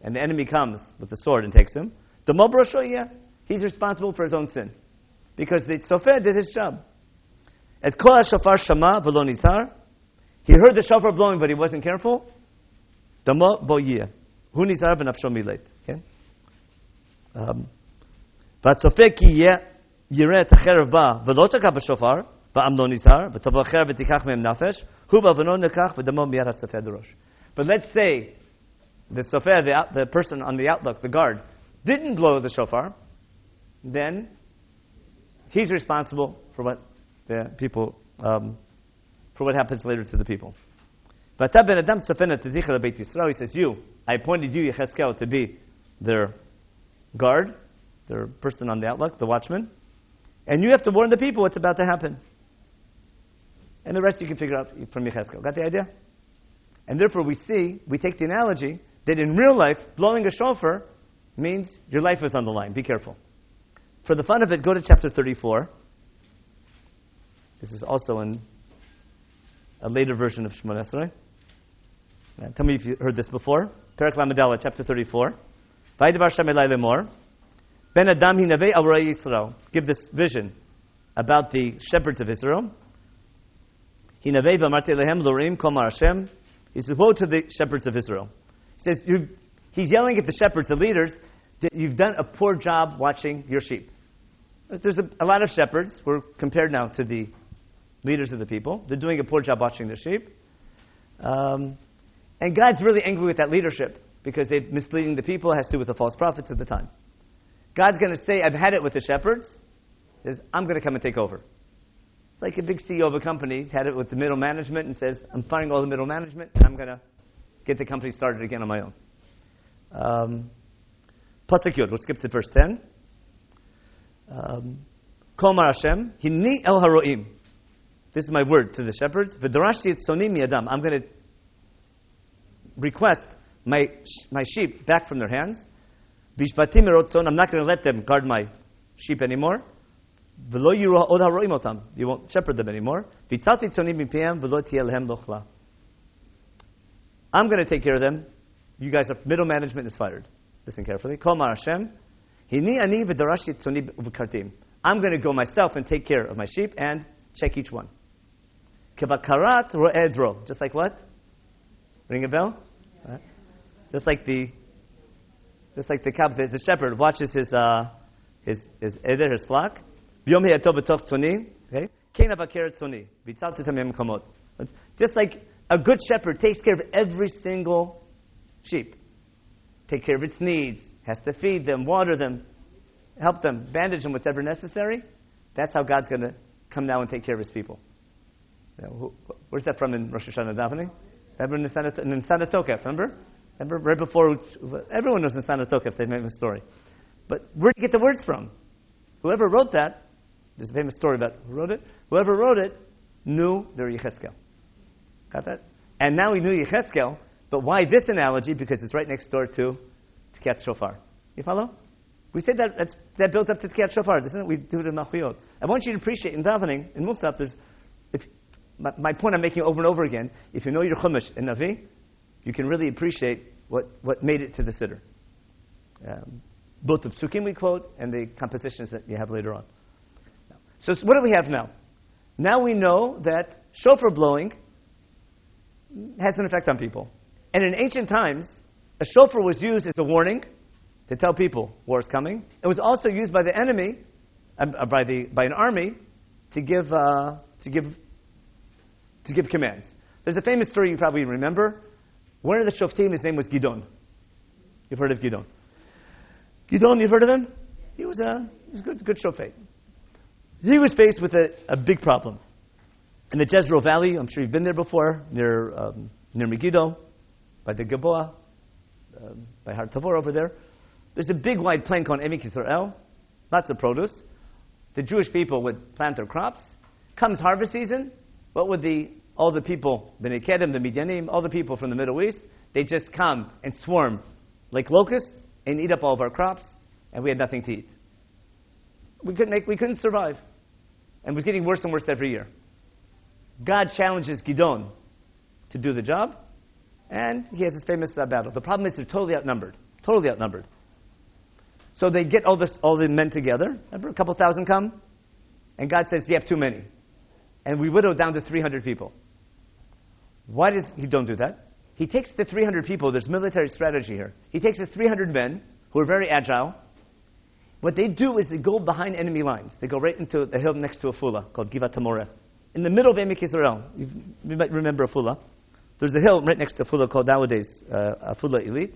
And the enemy comes with the sword and takes him. The Mobrosho, he's responsible for his own sin. Because the Sofer did his job. At Kol Shofar Shama Velonizar, he heard the shofar blowing, but he wasn't careful. Damo boyeh. Hu nizar v'nafsho milet. Okay? Um, והצופה כי יראה את החרב בא ולא תקע בשופר, but let's say the sofer, the, the person on the outlook, the guard, didn't blow the shofar, then he's responsible for what the people, um, for what happens later to the people. He says, you, I appointed you, Yecheskel, to be their guard, their person on the outlook, the watchman, and you have to warn the people what's about to happen. And the rest you can figure out from Yechezkel. Got the idea? And therefore we see, we take the analogy that in real life, blowing a shofar means your life is on the line. Be careful. For the fun of it, go to chapter 34. This is also in a later version of Shemoneh Esrei. Tell me if you heard this before. Perak Lamadala, chapter 34. Vaidavar Shemelai Lemor. Ben Adam Hinave Al Yisrael. Give this vision about the shepherds of Israel. Hinave V'amarte Lehem Lorim Komar Hashem. He says, Woe to the shepherds of Israel. He says, he's yelling at the shepherds, the leaders, that you've done a poor job watching your sheep. There's a, a lot of shepherds. We're compared now to the leaders of the people. They're doing a poor job watching their sheep. Um, and God's really angry with that leadership because they're misleading the people. It has to do with the false prophets at the time. God's going to say, I've had it with the shepherds. Says, I'm going to come and take over. It's like a big CEO of a company had it with the middle management and says, I'm firing all the middle management and I'm going to get the company started again on my own. Um, Pasuk Yud, we'll skip to verse 10. Um, Komar Hashem, Hinni El Haroim. This is my word to the shepherds. V'darashti. I'm going to request my, my sheep back from their hands. Vishpatim erotzon. I'm not going to let them guard my sheep anymore. You won't shepherd them anymore. I'm going to take care of them. You guys are middle management is fired. Listen carefully. I'm going to go myself and take care of my sheep and check each one. Just like what? Ring a bell? Right. Just like the, just like the, the, the shepherd watches his, uh, his, his his flock. Okay? Just like a good shepherd takes care of every single sheep. Take care of its needs. Has to feed them, water them, help them, bandage them, whatever necessary. That's how God's going to come now and take care of his people. where's that from in Rosh Hashanah davening? Remember in Nissan Tokef, remember? Remember right before, everyone knows Nissan Tokef, they made a story. But where did you get the words from? Whoever wrote that, there's a famous story about who wrote it. Whoever wrote it knew they were Yecheskel. Got that? And now he knew Yecheskel, but why this analogy? Because it's right next door to Tkiyat Shofar. You follow? We said that that builds up to Tkiyat Shofar, doesn't it? We do it in Malchuyot. I want you to appreciate in davening, in Musaf, there's my, point I'm making over and over again, if you know your Chumash and Navi, you can really appreciate what, what made it to the Siddur. Um, both the psukim we quote and the compositions that you have later on. So, so what do we have now? Now we know that shofar blowing has an effect on people. And in ancient times, a shofar was used as a warning to tell people war is coming. It was also used by the enemy, uh, by, the, by an army, to give, uh, to give to give commands. There's a famous story you probably remember. One of the shoftim, his name was Gidon. You've heard of Gidon. Gidon, you've heard of him? He was a, he was a good, good shofet. He was faced with a, a big problem. In the Jezreel Valley, I'm sure you've been there before, near, um, near Megiddo, by the Gilboa, um, by Har Tavor over there. There's a big wide plain called Emek Yisrael, lots of produce. The Jewish people would plant their crops. Comes harvest season, what would the all the people, the Nekedim, the Midianim, all the people from the Middle East, they just come and swarm like locusts and eat up all of our crops, and we had nothing to eat. We couldn't make, we couldn't survive, and it was getting worse and worse every year. God challenges Gidon to do the job, and he has his famous uh, battle. The problem is they're totally outnumbered, totally outnumbered. So they get all, this, all the men together. Remember, a couple thousand come, and God says, "You have too many." And we whittle down to 300 people. Why does he don't do that? He takes the 300 people, there's military strategy here. He takes the 300 men who are very agile. What they do is they go behind enemy lines. They go right into a hill next to Afula called Givat HaMoreh. In the middle of Emek Israel, you might remember Afula. There's a hill right next to Afula called nowadays uh, Afula Illit.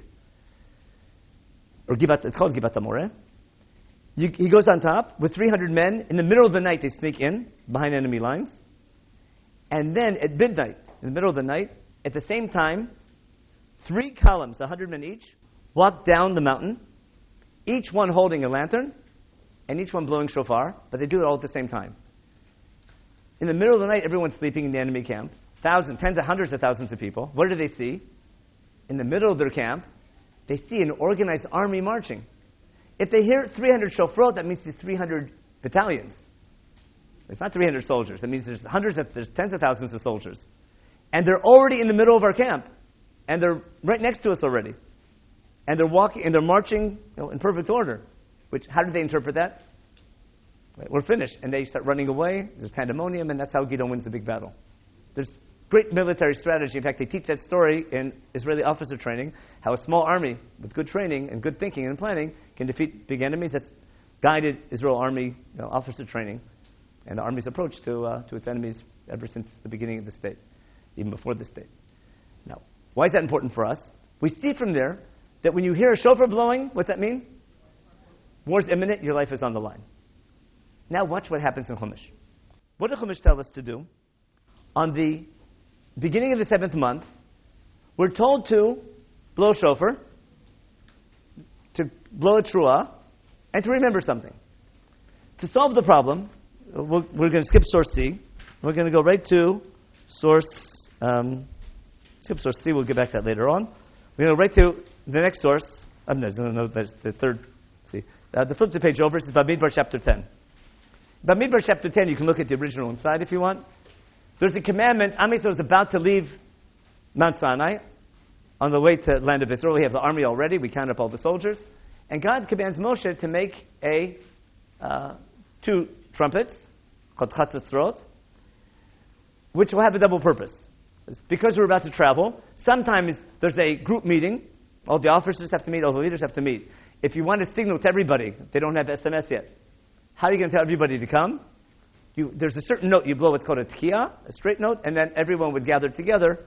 Or Givat, it's called Givat HaMoreh. You, he goes on top with 300 men. In the middle of the night, they sneak in behind enemy lines. And then at midnight, in the middle of the night, at the same time, three columns, 100 men each, walk down the mountain, each one holding a lantern, and each one blowing shofar, but they do it all at the same time. In the middle of the night, everyone's sleeping in the enemy camp. Thousands, tens of hundreds of thousands of people. What do they see? In the middle of their camp, they see an organized army marching. If they hear 300 shofarot, that means there's 300 battalions. It's not 300 soldiers. That means there's hundreds of, there's tens of thousands of soldiers. And they're already in the middle of our camp. And they're right next to us already. And they're walking, and they're marching you know, in perfect order. Which, how do they interpret that? Right, we're finished. And they start running away. There's pandemonium, and that's how Gideon wins the big battle. There's great military strategy. In fact, they teach that story in Israeli officer training, how a small army with good training and good thinking and planning can defeat big enemies. That's guided Israel army you know, officer training and the army's approach to, uh, to its enemies ever since the beginning of the state, even before the state. Now, why is that important for us? We see from there that when you hear a shofar blowing, what's that mean? War's imminent, your life is on the line. Now watch what happens in Chumash. What did Chumash tell us to do? On the beginning of the seventh month, we're told to blow shofar, to blow a trua, and to remember something. To solve the problem, we're, we're going to skip source C. We're going to go right to source, um, skip source C. We'll get back to that later on. We're going to go right to the next source. Um, no, no, no, that's the third. See, uh, the flip the page over is Bamidbar chapter 10. Bamidbar chapter 10, you can look at the original inside if you want. There's a commandment. Am is about to leave Mount Sinai on the way to land of Israel. We have the army already. We count up all the soldiers. And God commands Moshe to make a uh, two trumpets, called chatzatzrot, which will have a double purpose. Because we're about to travel, sometimes there's a group meeting. All the officers have to meet, all the leaders have to meet. If you want to signal to everybody, they don't have SMS yet. How are you going to tell everybody to come? You, there's a certain note you blow, what's called a tkiya, a straight note, and then everyone would gather together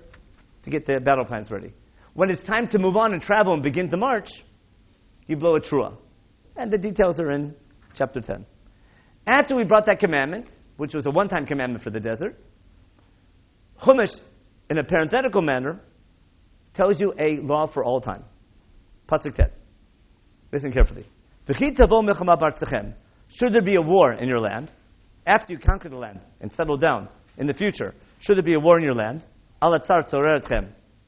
to get the battle plans ready. When it's time to move on and travel and begin to march, you blow a trua. And the details are in chapter 10. After we brought that commandment, which was a one time commandment for the desert, Chumash, in a parenthetical manner, tells you a law for all time. Pasuk Tet. Listen carefully. Should there be a war in your land, after you conquer the land and settle down in the future, should there be a war in your land,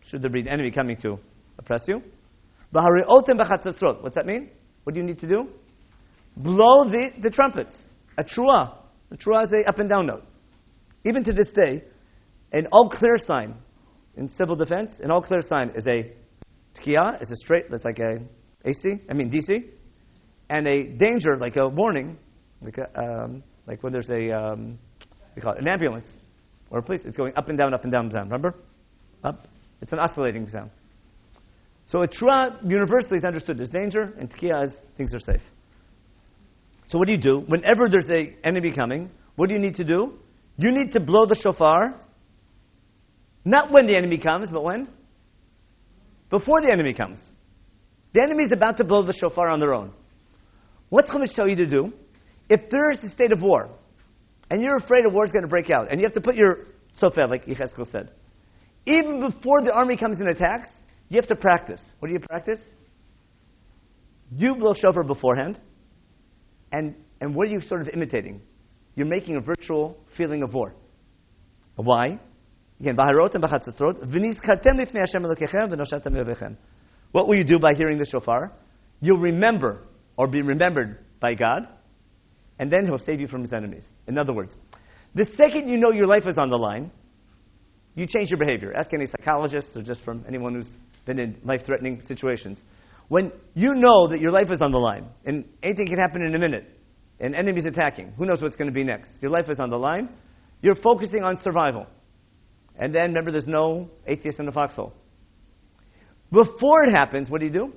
should there be an enemy coming to oppress you? What's that mean? What do you need to do? Blow the, the trumpets a trua. A trua is a up and down note. Even to this day, an all clear sign in civil defense, an all clear sign is a tkiya, is a straight, that's like a AC, I mean DC, and a danger, like a warning, like, a, um, like when there's a, um, we call it an ambulance or a police, it's going up and down, up and down, down. Remember? Up. It's an oscillating sound. So a trua universally is understood as danger, and tkiya is things are safe. So what do you do? Whenever there's an enemy coming, what do you need to do? You need to blow the shofar, not when the enemy comes, but when? Before the enemy comes. The enemy is about to blow the shofar on their own. What's Chumash tell you to do? If there is a state of war, and you're afraid a war is going to break out, and you have to put your sofer, like Yecheskel said, even before the army comes and attacks, you have to practice. What do you practice? You blow shofar beforehand, and, and what are you sort of imitating? You're making a virtual feeling of war. Why? Again, what will you do by hearing the shofar? You'll remember or be remembered by God, and then He'll save you from His enemies. In other words, the second you know your life is on the line, you change your behavior. Ask any psychologist or just from anyone who's been in life threatening situations. When you know that your life is on the line, and anything can happen in a minute, and enemies attacking, who knows what's going to be next? Your life is on the line. You're focusing on survival. And then remember, there's no atheist in the foxhole. Before it happens, what do you do?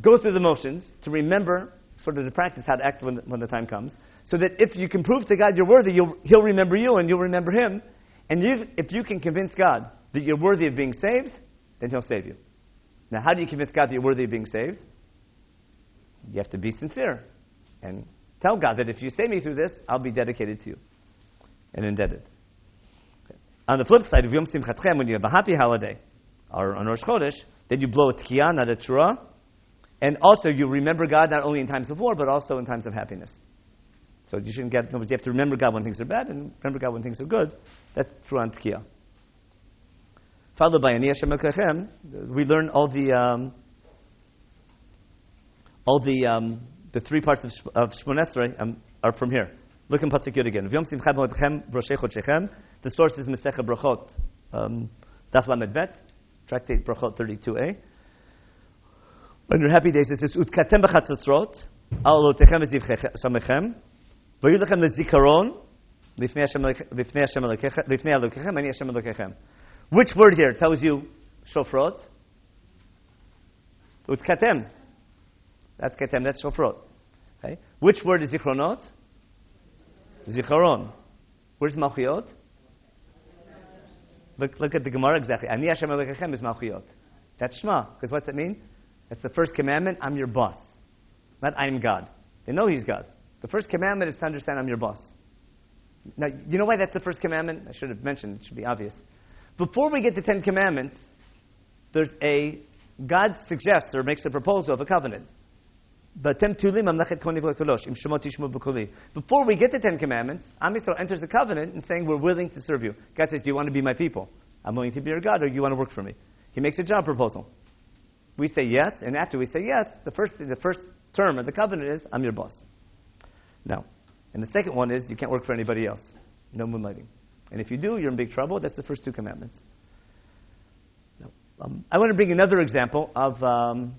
Go through the motions to remember, sort of to practice how to act when the, when the time comes, so that if you can prove to God you're worthy, He'll remember you and you'll remember Him. And you, if you can convince God that you're worthy of being saved, then He'll save you. Now, how do you convince God that you're worthy of being saved? You have to be sincere and tell God that if you save me through this, I'll be dedicated to you and indebted. Okay. On the flip side, if Yom Simchatchem, when you have a happy holiday, or on Rosh Chodesh, then you blow a tkiya, not a trua, and also you remember God not only in times of war, but also in times of happiness. So you shouldn't get, you have to remember God when things are bad and remember God when things are good. That's true on Tkiya. Followed by Ani Hashem we learn all the, um, all the, um, the three parts of, of Shmonesrei um, are from here. Look in Pasuk Yud again. V'yom simcha b'moedchem v'roshei chodshechem. The source is Mesecha Brachot, um, Daf Lamed Tractate Brachot 32a. On your happy days, it says, Utkatem b'chatzatzrot, alotechem v'zivchamechem, v'yu lechem lezikaron, hashem Elokechem, ani Hashem Elokechem. Which word here tells you shofrot? Utkatem. That's katem, that's shofrot. Okay? Which word is zichronot? Zikaron. Where's malchiot? Look, look at the Gemara exactly. Ani Hashem Elokechem is malchiot. That's Shema, because what's it mean? That's the first commandment. I'm your boss. Not I'm God. They know He's God. The first commandment is to understand I'm your boss. Now, you know why that's the first commandment? I should have mentioned. It should be obvious. Before we get to Ten Commandments, there's a God suggests or makes a proposal of a covenant. Before we get to Ten Commandments, Am Yisrael enters the covenant and saying, We're willing to serve you. God says, Do you want to be my people? I'm willing to be your God, or do you want to work for me? He makes a job proposal. We say yes, and after we say yes, the first, the first term of the covenant is, I'm your boss. Now, and the second one is, you can't work for anybody else. No moonlighting. And if you do, you're in big trouble. That's the first two commandments. Now, um, I want to bring another example of. Um,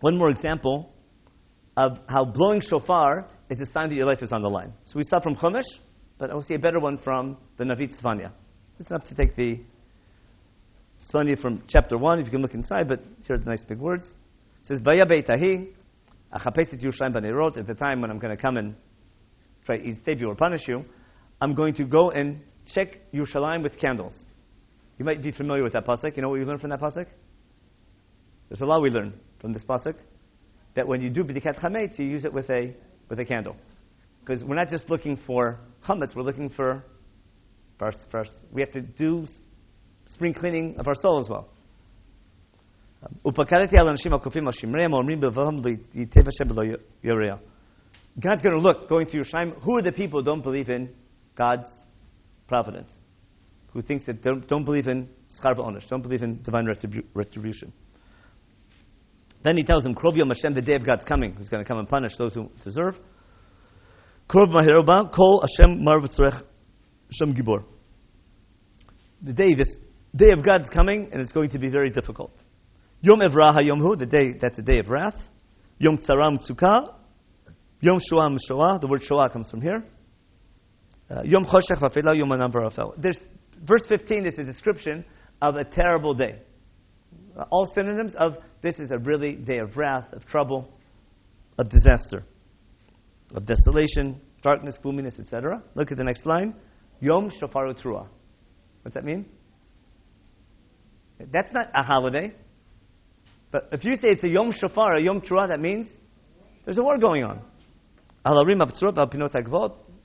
one more example of how blowing shofar is a sign that your life is on the line. So we saw from Chumash, but I will see a better one from the Navi Tzefanya. It's enough to take the Tzefanya from chapter 1, if you can look inside, but here are the nice big words. It says, Baya beitahi, achapesit Yerushalayim b'neirot, at the time when I'm going to come and try to save you or punish you, I'm going to go and check Yerushalayim with candles. You might be familiar with that pasuk. You know what we learn from that pasuk? There's a lot we learn from this pasuk that when you do b'dikat chametz, you use it with a with a candle, because we're not just looking for chametz, we're looking for first first we have to do spring cleaning of our soul as well. God's going to look, going through Yerushalayim, who are the people who don't believe in God's providence? Who thinks that don't, don't believe in schar onish, don't believe in divine retribu- retribution. Then he tells him, Krov Yom Hashem, the day of God's coming, who's going to come and punish those who deserve. Krov Mahiroba, Kol Hashem Hashem Gibor. The day, this day of God's coming, and it's going to be very difficult. Yom Evraha Yom Hu, the day, that's a day of wrath. Yom Tzaram Tzukah. Yom Shoah Mishoah, the word Shoah comes from here. Uh, Yom Choshech Vafela Yom Anam Barafel. Verse 15 is a description of a terrible day. All synonyms of this is a really day of wrath, of trouble, of disaster, of desolation, darkness, gloominess, etc. Look at the next line. Yom Shofar Trua. What's that mean? That's not a holiday. But if you say it's a Yom Shofar, a Yom Trua, that means there's a war going on. Alarim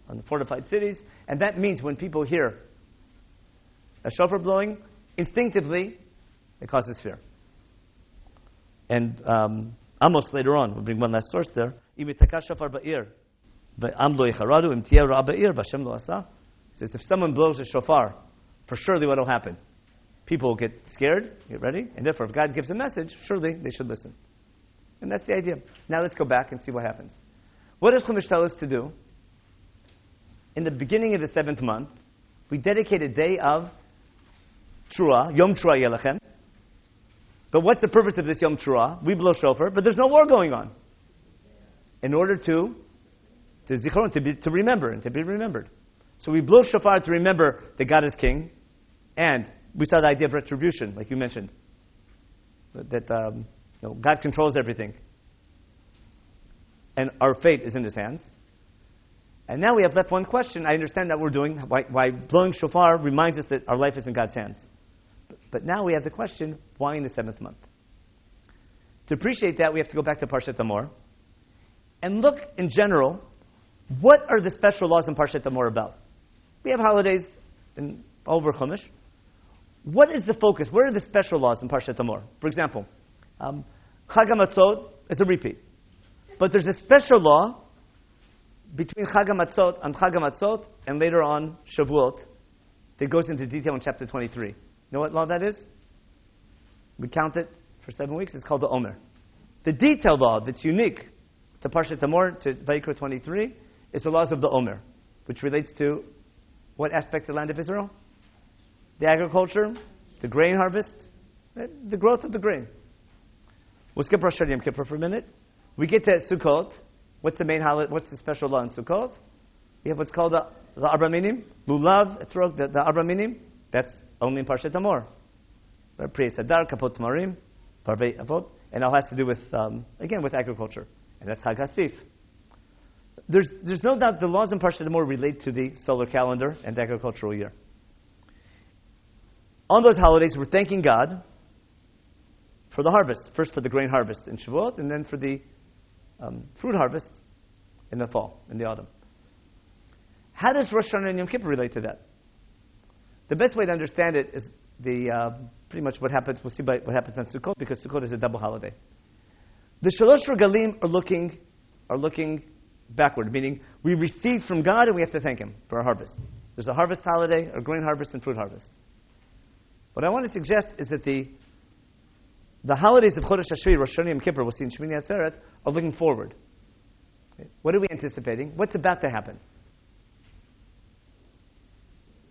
on the fortified cities. And that means when people hear a shofar blowing, instinctively, it causes fear. And um, Amos later on, we'll bring one last source there. asa. Says if someone blows a shofar, for surely what will happen? People get scared, get ready, and therefore if God gives a message, surely they should listen. And that's the idea. Now let's go back and see what happens. What does Chumash tell us to do? In the beginning of the seventh month, we dedicate a day of Trua, Yom Trua Yelachem, but what's the purpose of this Yom Teruah? We blow shofar, but there's no war going on. In order to to zichron, to, be, to remember and to be remembered. So we blow shofar to remember that God is king, and we saw the idea of retribution, like you mentioned, that um, you know, God controls everything, and our fate is in His hands. And now we have left one question. I understand that we're doing why, why blowing shofar reminds us that our life is in God's hands. But now we have the question why in the seventh month? To appreciate that, we have to go back to Parshat Emor and look in general what are the special laws in Parshat Emor about? We have holidays in, over Chumash. What is the focus? What are the special laws in Parshat Emor? For example, um, Chag HaMatzot is a repeat. But there's a special law between Chag HaMatzot and Chag HaMatzot, and later on Shavuot, that goes into detail in chapter 23. You know what law that is? We count it for seven weeks. It's called the Omer. The detailed law that's unique to Parshat Emor, to Vayikra 23, is the laws of the Omer, which relates to what aspect of the land of Israel? The agriculture, the grain harvest, eh, the growth of the grain. We'll skip Rosh Hashanah Yom Kippur for a minute. We get to Sukkot. What's the main holiday? What's the special law in Sukkot? We have what's called the, the Arba Minim, Lulav, Etrog, the, the Arba Minim. That's only in Parshat Emor. Priya Sadar, Kapot Marim, Parvei Avot, and all has to do with, um, again, with agriculture. And that's Chag HaAsif. There's, there's no doubt the laws in Parshat Emor relate to the solar calendar and the agricultural year. On those holidays, we're thanking God for the harvest. First for the grain harvest in Shavuot, and then for the um, fruit harvest in the fall, in the autumn. How does Rosh Hashanah and Yom Kippur relate to that? The best way to understand it is the uh, pretty much what happens. We'll see by what happens on Sukkot because Sukkot is a double holiday. The Shalosh Regalim are looking are looking backward, meaning we receive from God and we have to thank Him for our harvest. There's a harvest holiday, a grain harvest, and fruit harvest. What I want to suggest is that the the holidays of Chodesh Hashvi, Rosh Hashanah, Yom Kippur, we'll see in Shemini Atzeret, are looking forward. What are we anticipating? What's about to happen?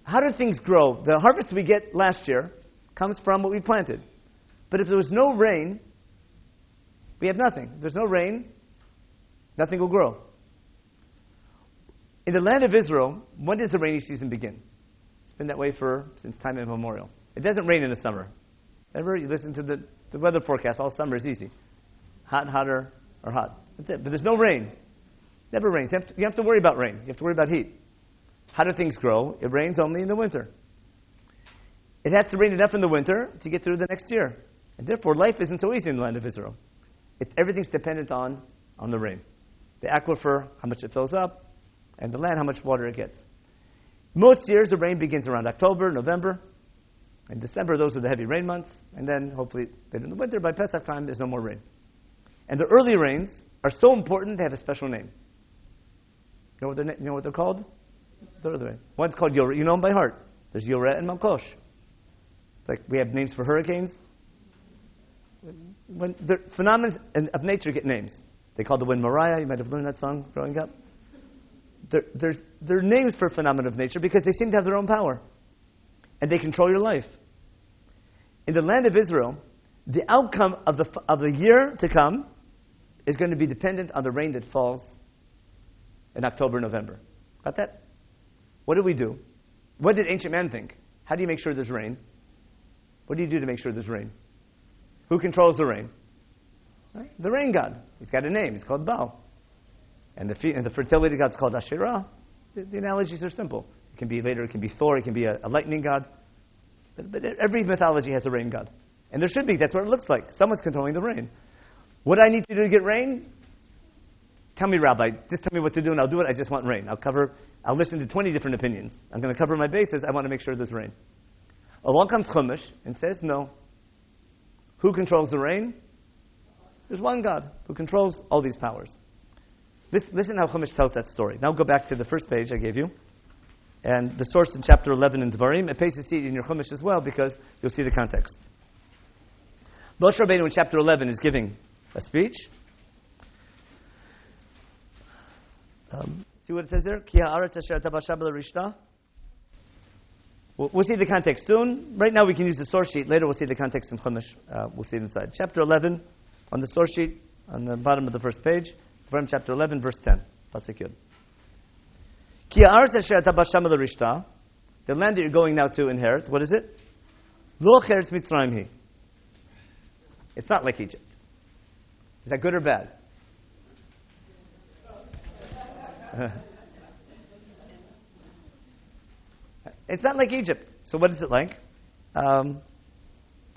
How do things grow? The harvest we get last year comes from what we planted. But if there was no rain, we have nothing. If there's no rain, nothing will grow. In the land of Israel, when does the rainy season begin? It's been that way for since time immemorial. It doesn't rain in the summer. Ever you listen to the, the weather forecast all summer is easy. Hot, hotter, or hot. That's it. But there's no rain. Never rains. You have, to, you have to worry about rain. You have to worry about heat. How do things grow? It rains only in the winter. It has to rain enough in the winter to get through the next year. And therefore, life isn't so easy in the land of Israel. Everything's dependent on, on the rain. The aquifer, how much it fills up, and the land, how much water it gets. Most years, the rain begins around October, November. In December, those are the heavy rain months. And then, hopefully, in the winter, by Pesach time, there's no more rain. And the early rains are so important, they have a special name. You know what they're, you know what they're called? The early rain. One's called Yoreh. You know them by heart. There's Yoreh and Malkosh. Like we have names for hurricanes. When the phenomena of nature get names. They call the wind Mariah. You might have learned that song growing up. They're, they're names for phenomena of nature because they seem to have their own power. And they control your life. In the land of Israel, the outcome of the, of the year to come is going to be dependent on the rain that falls in October, November. Got that? What do we do? What did ancient man think? How do you make sure there's rain? What do you do to make sure there's rain? Who controls the rain? Right? The rain god. He's got a name. He's called Baal. And the, and the fertility god's called Asherah. The, the, analogies are simple. It can be later, it can be Thor, it can be a, a lightning god. But, but, every mythology has a rain god. And there should be. That's what it looks like. Someone's controlling the rain. What do I need to do to get rain? Tell me, Rabbi. Just tell me what to do and I'll do it. I just want rain. I'll cover, I'll listen to 20 different opinions. I'm going to cover my bases. I want to make sure there's rain. Along comes Chumash and says, no. Who controls the rain? There's one God who controls all these powers. listen how Chumash tells that story. Now go back to the first page I gave you. And the source in chapter 11 in Dvarim. It pays to see it in your Chumash as well because you'll see the context. Moshe Rabbeinu in chapter 11 is giving a speech. Um, see what it says there? We'll, we'll, see the context soon. Right now, we can use the source sheet. Later, we'll see the context in Chumash. Uh, we'll see it inside. Chapter 11, on the source sheet, on the bottom of the first page, from chapter 11, verse 10. Pasuk. The land that you're going now to inherit, what is it? It's not like Egypt. Is that good or bad? <laughs> It's not like Egypt. So what is it like? Um,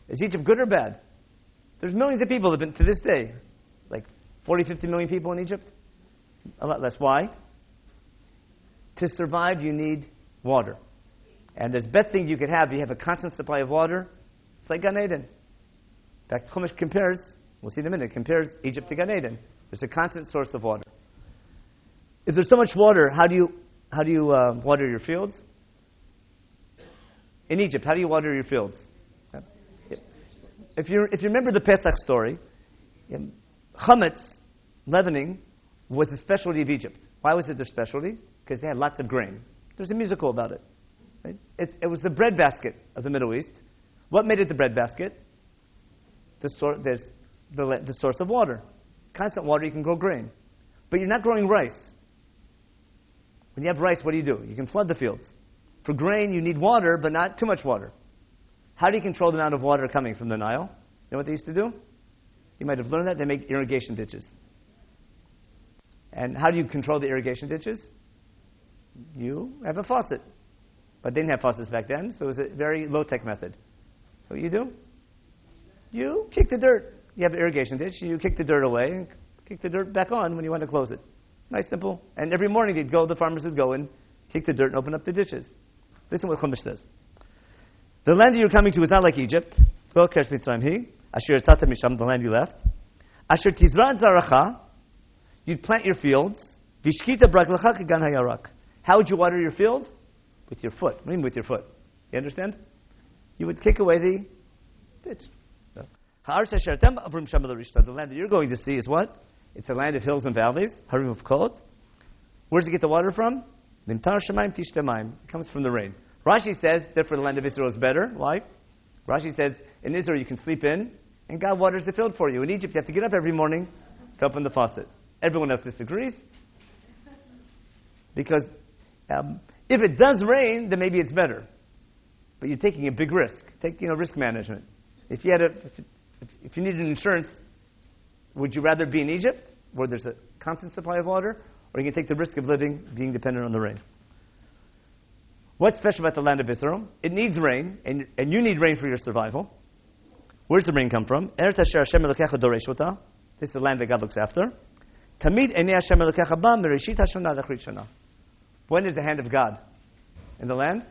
is Egypt good or bad? There's millions of people that have been to this day, like 40, 50 million people in Egypt. A lot less. Why? To survive, you need water. And the best thing you could have, you have a constant supply of water. It's like Gan Eden. Fact, Chumash compares, we'll see in a minute, compares Egypt to Gan Eden. There's a constant source of water. if there's so much water, how do you, how do you uh, water your fields? In Egypt, how do you water your fields? If you, if you remember the Pesach story, chametz, leavening, was a specialty of Egypt. Why was it their specialty? Because they had lots of grain. There's a musical about it. Right? It, it was the breadbasket of the Middle East. What made it the breadbasket? The, sor- the, the source of water. Constant water, you can grow grain. But you're not growing rice. When you have rice, what do you do? You can flood the fields. For grain, you need water, but not too much water. How do you control the amount of water coming from the Nile? You know what they used to do? You might have learned that. They make irrigation ditches. And how do you control the irrigation ditches? You have a faucet. But they didn't have faucets back then, so it was a very low tech method. So what you do? You kick the dirt. You have an irrigation ditch, you kick the dirt away and kick the dirt back on when you want to close it. Nice, simple. And every morning they'd go, the farmers would go and kick the dirt and open up the ditches. Listen what Chumash says. The land that you're coming to is not like Egypt. The land you left. Asher tizran zaracha, you'd plant your fields. How would you water your field? With your foot. What do you mean with your foot? You understand? You would kick away the ditch. The land that you're going to see is what? It's a land of hills and valleys. Harim of Kot. Where does it get the water from? It comes from the rain. Rashi says, therefore the land of Israel is better. Why? Rashi says, in Israel you can sleep in, and God waters the field for you. In Egypt you have to get up every morning to open the faucet. Everyone else disagrees. Because um, if it does rain, then maybe it's better. But you're taking a big risk. Take, you know, risk management. If you had a, if, if, you needed insurance, would you rather be in Egypt, where there's a constant supply of water, or you can take the risk of living, being dependent on the rain? What's special about the land of Israel? It needs rain, and, and you need rain for your survival. Where's the rain come from? This is the land that God looks after. Tamid Hashem. When is the hand of God in the land?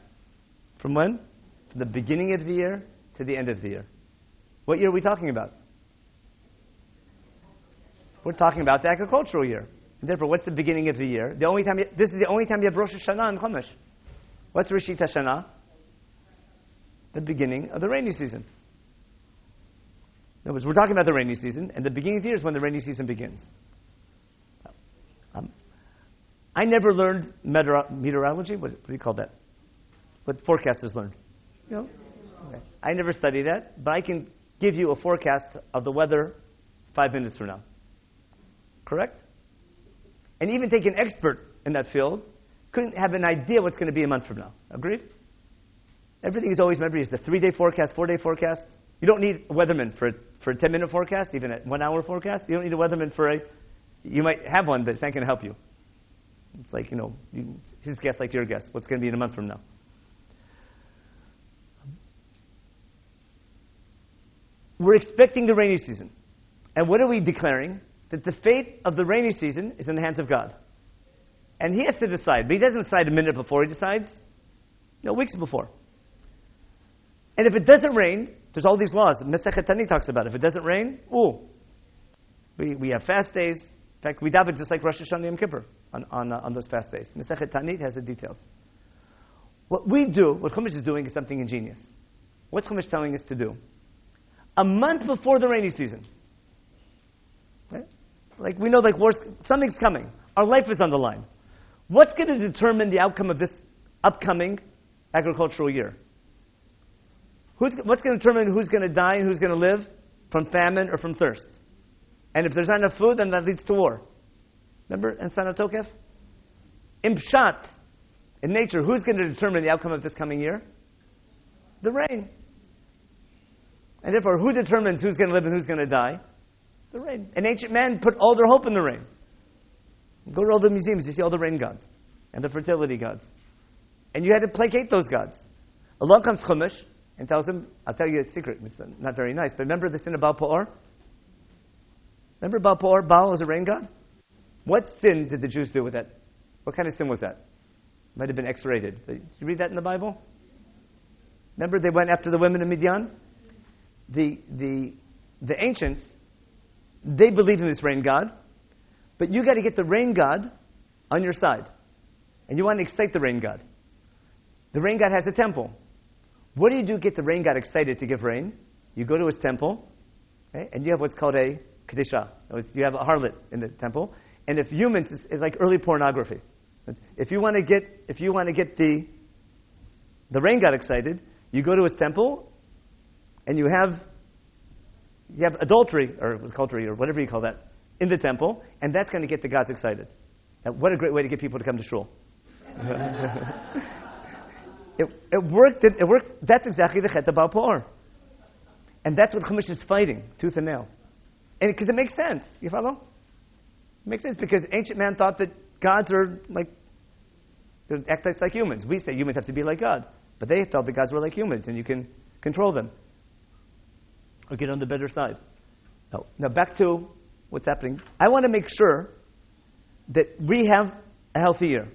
From when? From the beginning of the year to the end of the year. What year are we talking about? We're talking about the agricultural year. And therefore, what's the beginning of the year? The only time you, this is the only time you have Rosh Hashanah and Chumash. What's Reishit Hashanah? The beginning of the rainy season. In other words, we're talking about the rainy season, and the beginning of the year is when the rainy season begins. I never learned meteorology. What, what, do you call that? What forecasters learn? You know? Okay. I never studied that, but I can give you a forecast of the weather five minutes from now. Correct? And even take an expert in that field couldn't have an idea what's going to be a month from now. Agreed? Everything is always, remember, is the three day forecast, four day forecast. You don't need a weatherman for, for a 10 minute forecast, even a one hour forecast. You don't need a weatherman for a, you might have one, but it's not going to help you. It's like, you know, you, his guess like your guess. What's going to be in a month from now? We're expecting the rainy season. And what are we declaring? That the fate of the rainy season is in the hands of God. And he has to decide. But he doesn't decide a minute before, he decides, No, weeks before. And if it doesn't rain, there's all these laws. Masechet Tanit talks about it. If it doesn't rain, ooh, we, we have fast days. In fact, we daven just like Rosh Hashanah Yom Kippur on, on, uh, on those fast days. Masechet Tanit has the details. What we do, what Chumash is doing, is something ingenious. What's Chumash telling us to do? A month before the rainy season, right? like we know, like something's coming. Our life is on the line. What's going to determine the outcome of this upcoming agricultural year? Who's, what's going to determine who's going to die and who's going to live from famine or from thirst? And if there's not enough food, then that leads to war. Remember in Sanatokef? In Pshat, in nature, who's going to determine the outcome of this coming year? The rain. And therefore, who determines who's going to live and who's going to die? The rain. And ancient men put all their hope in the rain. Go to all the museums, you see all the rain gods and the fertility gods. And you had to placate those gods. Along comes Chumash and tells him, I'll tell you a secret. It's not very nice, but remember the sin of Baal? Remember Baal Peor? Baal was a rain god? What sin did the Jews do with that? What kind of sin was that? Might have been X-rated. Did you read that in the Bible? Remember they went after the women of Midian? The, the, the ancients, they believed in this rain god, but you got to get the rain god on your side, and you want to excite the rain god. The rain god has a temple. What do you do to get the rain god excited to give rain? You go to his temple, okay, and you have what's called a kedisha. You have a harlot in the temple, and if humans, it's, it's like early pornography. If you want to get, if you want to get the, the rain god excited, you go to his temple, and you have, you have adultery or adultery or whatever you call that in the temple, and that's going to get the gods excited. And what a great way to get people to come to shul. <laughs> it, it worked. It, worked. That's exactly the chet about And that's what Chumash is fighting, tooth and nail. And because it makes sense. You follow? Makes sense because ancient man thought that gods are like, they act like humans. We say humans have to be like God. But they thought that gods were like humans and you can control them or get on the better side. Now, now back to what's happening. I want to make sure that we have a healthy year.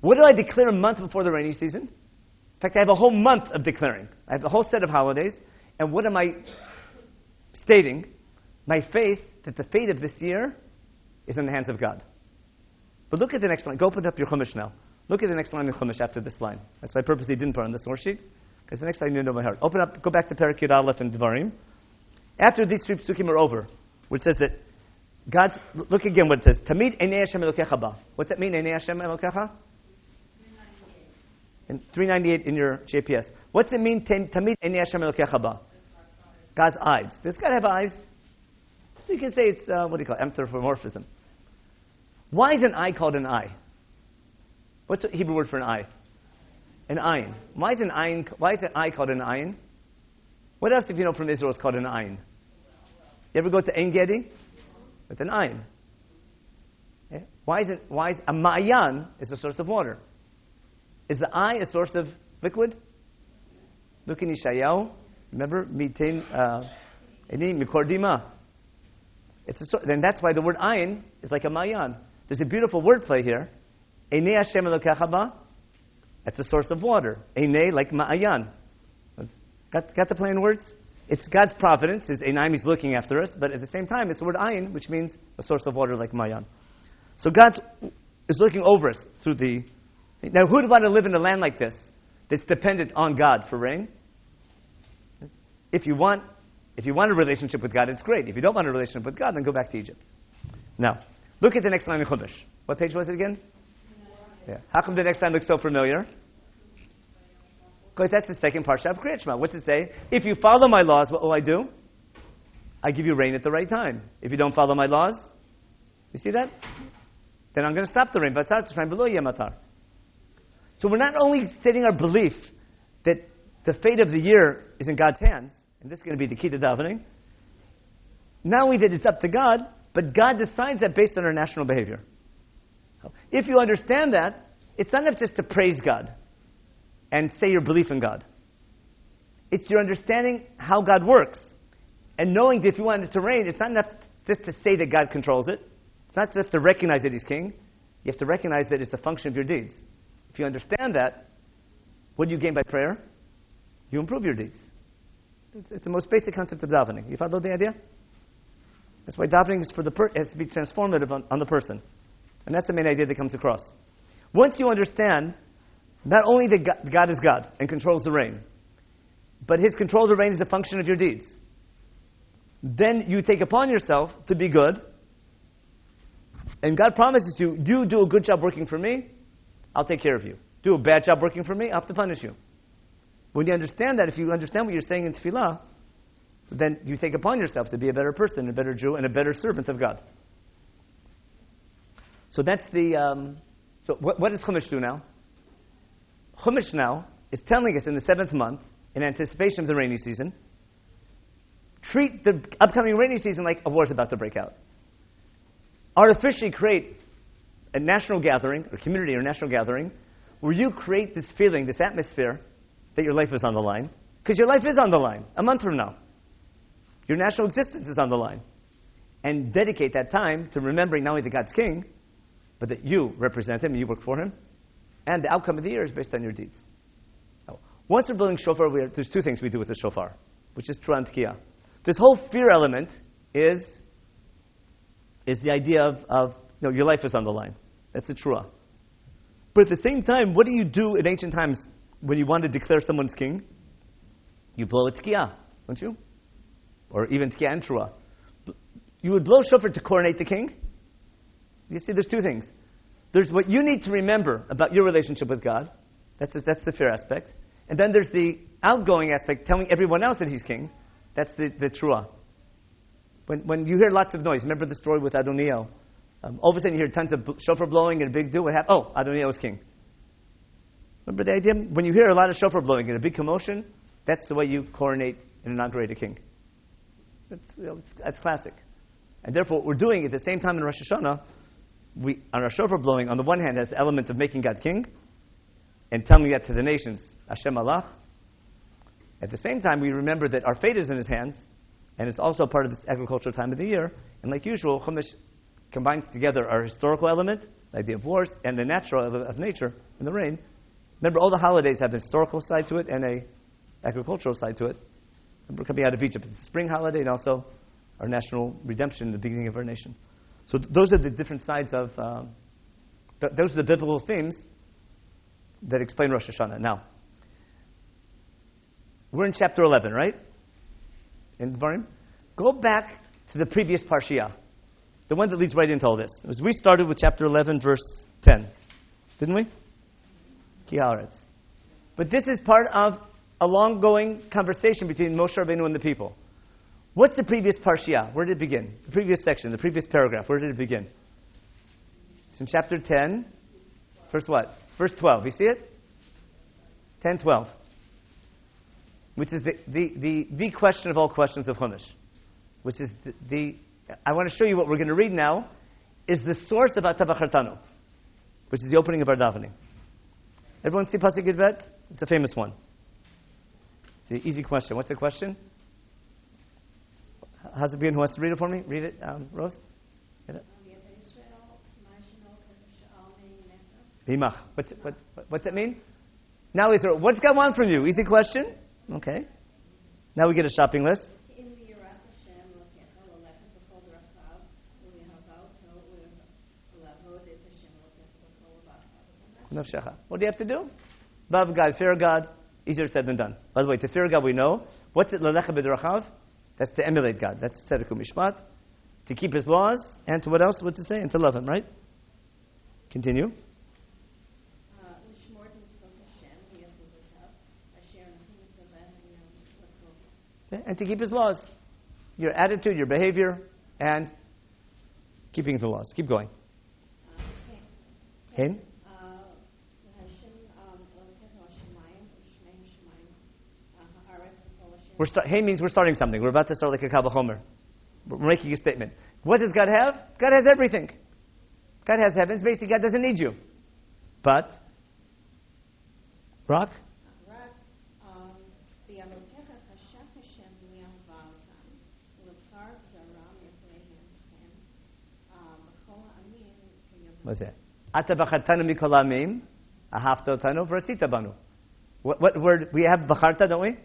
What do I declare a month before the rainy season? In fact, I have a whole month of declaring. I have a whole set of holidays. And what am I stating? My faith that the fate of this year is in the hands of God. But look at the next line. Go open up your Chumash now. Look at the next line in Chumash after this line. That's why I purposely didn't put on the source sheet, because the next line you know by heart. Open up, go back to Parakut Aleph and Devarim. After these three psukim are over, which says that God's, look again what it says. Tamid Enei Hashem Elokecha Ba. What's that mean, Enei Hashem Elokecha? In 398 in your JPS. What's it mean, Tamid Enei Hashem Elokecha Ba? God's eyes. Does God have eyes? So you can say it's, uh, what do you call it, anthropomorphism. Why is an eye called an eye? What's the Hebrew word for an eye? An ayin. Why is an ayin, why is an eye called an ayin? What else, if you know from Israel, is called an ayin? You ever go to Ein Gedi? An ayin. Yeah? Why is it, why is, a ma'ayan is a source of water. Is the eye a source of liquid? Look in Ishayahu. Remember? Mitin, uh, mikordima. It's a, then that's why the word ayin is like a mayan. There's a beautiful wordplay here. Einei Hashem That's the source of water. Einei, like ma'ayan. Got, got the plain words? It's God's providence. His Einaim is looking after us, but at the same time, it's the word ayin, which means a source of water like mayan. So God is looking over us through the. Now, who'd want to live in a land like this that's dependent on God for rain? If you want if you want a relationship with God, it's great. If you don't want a relationship with God, then go back to Egypt. Now, look at the next line in Chumash. What page was it again? Yeah. How come the next line looks so familiar? Because that's the second parsha of Kriyat Shema. What's it say? If you follow my laws, what will I do? I give you rain at the right time. If you don't follow my laws, you see that? Then I'm going to stop the rain. So we're not only stating our belief that the fate of the year is in God's hands, and this is going to be the key to davening. Not only that it's up to God, but God decides that based on our national behavior. If you understand that, it's not enough just to praise God and say your belief in God. It's your understanding how God works. And knowing that if you want it to rain, it's not enough just to say that God controls it. It's not just to recognize that He's king. You have to recognize that it's a function of your deeds. If you understand that, what do you gain by prayer? You improve your deeds. It's, the most basic concept of davening. You follow the idea? That's why davening is for the per- has to be transformative on, on the person. And that's the main idea that comes across. Once you understand not only that God is God and controls the rain, but His control of the rain is a function of your deeds, then you take upon yourself to be good. And God promises you, you do a good job working for me, I'll take care of you. Do a bad job working for me, I'll have to punish you. When you understand that, if you understand what you're saying in tefillah, then you take upon yourself to be a better person, a better Jew, and a better servant of God. So that's the. Um, so what, what does Chumash do now? Chumash now is telling us in the seventh month, in anticipation of the rainy season, treat the upcoming rainy season like a war is about to break out. Artificially create a national gathering, or community or national gathering, where you create this feeling, this atmosphere that your life is on the line, because your life is on the line a month from now. Your national existence is on the line. And dedicate that time to remembering not only that God's king, but that you represent him and you work for him. And the outcome of the year is based on your deeds. Now, once we're building shofar, we are, there's two things we do with the shofar, which is Turan Tkiya. This whole fear element is, is the idea of, of you know, your life is on the line. That's the trua. But at the same time, what do you do in ancient times when you want to declare someone's king? You blow a tkiah, don't you? Or even tkiah and trua. You would blow shofar to coronate the king. You see, there's two things. There's what you need to remember about your relationship with God. That's, that's the fair aspect. And then there's the outgoing aspect, telling everyone else that he's king. That's the, the trua. When, when you hear lots of noise, remember the story with Adoniel? Um, all of a sudden you hear tons of shofar blowing and a big do. What happened? Oh, Adoniel was king. Remember the idea? When you hear a lot of shofar blowing and a big commotion, that's the way you coronate and inaugurate a king. That's, you know, that's classic. And therefore, what we're doing at the same time in Rosh Hashanah, we, on our shofar blowing, on the one hand, has the element of making God king and telling that to the nations, Hashem Allah. At the same time, we remember that our fate is in His hands, and it's also part of this agricultural time of the year. And like usual, Chumash combines together our historical element, the idea of wars, and the natural of, of nature and the rain. Remember, all the holidays have a historical side to it and a agricultural side to it. We're coming out of Egypt. It's a spring holiday and also our national redemption, the beginning of our nation. So th- those are the different sides of, um, th- those are the biblical themes that explain Rosh Hashanah. Now, we're in chapter 11, right? In Dvarim. Go back to the previous Parshiah, the one that leads right into all this. As we started with chapter 11, verse 10, didn't we? Kiharetz. But this is part of a long going conversation between Moshe Rabbeinu and the people. What's the previous Parshiah? Where did it begin? The previous section, the previous paragraph. Where did it begin? It's in chapter 10, verse what? Verse 12. You see it? 10, 12. Which is the, the, the, the question of all questions of Chumash. Which is the, the, I want to show you what we're going to read now, is the source of Atah Bechartanu, which is the opening of our davening. Everyone see Pasuk Yudbet? It's a famous one. It's an easy question. What's the question? How's it begin? Who wants to read it for me? Read it, um, Rose. Get it. Bimach. What's, what, what's it mean? Now, Israel, what's God want from you? Easy question. Okay. Now we get a shopping list. What do you have to do? Love God, fear God. Easier said than done. By the way, to fear God we know. What's it? Lalecha b'drachav. That's to emulate God. That's tzedek mishpat. To keep His laws and to what else? What's it say? And to love Him, right? Continue. Uh, and to keep His laws. Your attitude, your behavior, and keeping the laws. Keep going. Uh, hein? We're start, hey means we're starting something. We're about to start like a kal vachomer. We're making a statement. What does God have? God has everything. God has heavens. Basically, God doesn't need you. But, Rak? What's that? Ata b'chartanu mikol amim, ahafta otanu v'ratzita banu. What word? We have b'charta, don't we?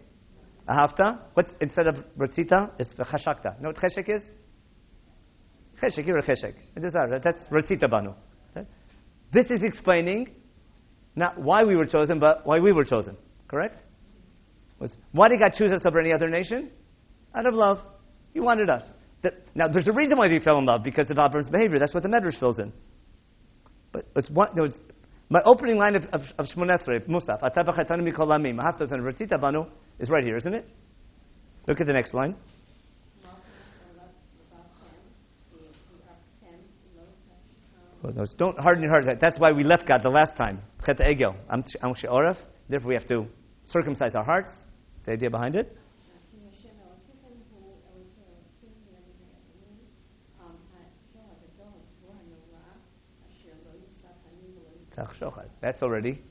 Ahafta. What's instead of ratzita? It's v'chashakta. Know what cheshek is? Cheshek, you're a cheshek. Is that. That's ratzita banu. This is explaining not why we were chosen, but why we were chosen. Correct? Why did God choose us over any other nation? Out of love. He wanted us. Now, there's a reason why we fell in love, because of Avram's behavior. That's what the Medrash fills in. But it's one, no, it's, my opening line of, of, of Shemoneh Esrei, Musaf, Atah Vechartanu mikol amim, Mahaftas and banu, is right here, isn't it? Look at the next line. Well, no, don't harden your heart. That's why we left God the last time. Therefore, we have to circumcise our hearts. The idea behind it. That's already,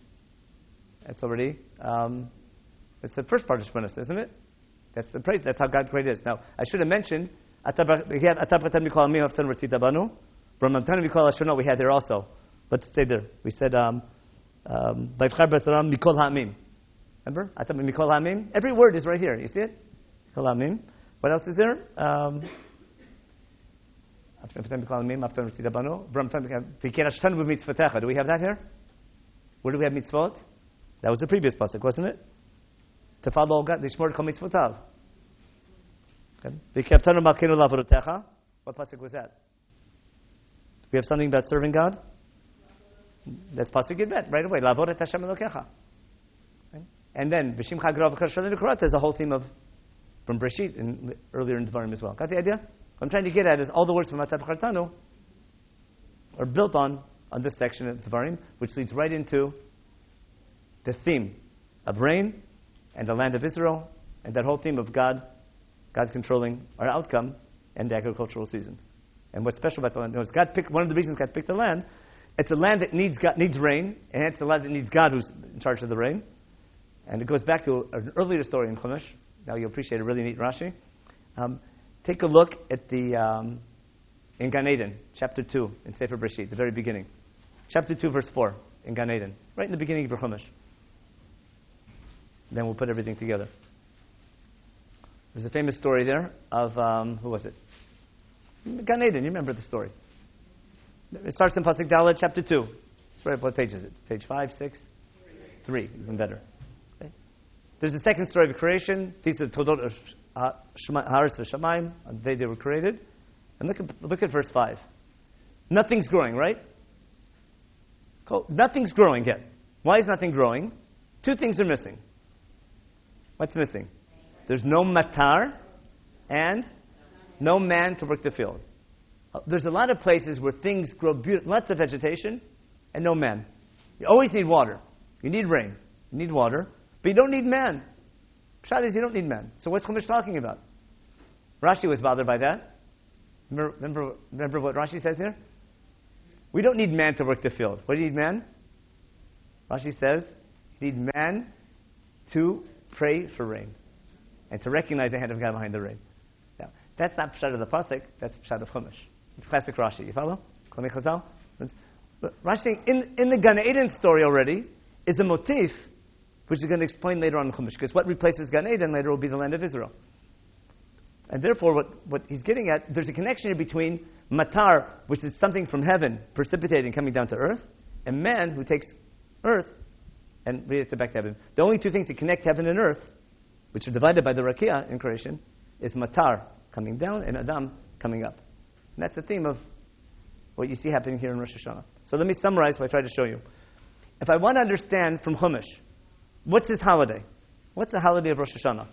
that's already, um, it's the first part of Shmonis, isn't it? That's the praise. That's how God created us. Now, I should have mentioned, we had Atapatan Mikol Amim Haftan Ratzita Banu. Brahmatan Mikol Ashonot we had there also. Let's stay there. We said, um, um, Mikol Ha'amim. Remember? Atapatan Mikol Ha'amim. Every word is right here. You see it? Mikol Ha'amim. What else is there? Um, Do we have that here? Where do we have mitzvot? That was the previous pasuk, wasn't it? To follow God, the Shmor Kol Mitzvotav. What pasuk was that? We have something about serving God. That's pasuk Yudbet right away. Lavod et Hashem Elokecha. And then B'Shim Chagrav there's a whole theme of from Breshit and earlier in Devarim as well. Got the idea? What I'm trying to get at is all the words from Matzah Chartanu are built on on this section of Devarim, which leads right into the theme of rain and the land of Israel and that whole theme of God, God controlling our outcome and the agricultural seasons. And what's special about the land is God picked one of the reasons God picked the land. It's a land that needs God, needs rain, and it's a land that needs God who's in charge of the rain. And it goes back to an earlier story in Chumash. Now you'll appreciate a really neat Rashi. Um, take a look at the um, in Gan Eden, chapter two in Sefer Breshit, the very beginning, chapter two, verse four in Gan Eden, right in the beginning of your Chumash. Then we'll put everything together. There's a famous story there of um, who was it? Gan Eden. You remember the story? It starts in Pasuk Dalet, chapter two. Sorry, what page is it? Page five, six, three. Even better. Okay. There's the second story of creation. These are Toldot Haaretz v'Shamayim, on the day they were created. And look at, look at verse five. Nothing's growing, right? Nothing's growing yet. Why is nothing growing? Two things are missing. What's missing? There's no matar and no man to work the field. Uh, there's a lot of places where things grow beautiful, lots of vegetation, and no man. You always need water. You need rain. You need water, but you don't need man. Pshat is you don't need man. So what's Chumash talking about? Rashi was bothered by that. Remember, remember, remember what Rashi says here? We don't need man to work the field. What do you need man? Rashi says, you need man to pray for rain and to recognize the hand of God behind the rain. Now, that's not Pshat of the Pasuk, that's Pshat of Chumash. It's classic Rashi. You follow? Rashi in, in the Gan Eden story already is a motif which is going to explain later on in Chumash, because what replaces Gan Eden later will be the land of Israel. And therefore, what, what he's getting at, there's a connection between matar, which is something from heaven precipitating, coming down to earth, and man who takes earth and relates it back to heaven. The only two things that connect heaven and earth, which are divided by the rakia in creation, is matar coming down and Adam coming up. And that's the theme of what you see happening here in Rosh Hashanah. So let me summarize what I tried to show you. If I want to understand from Chumash, what's his holiday? What's the holiday of Rosh Hashanah?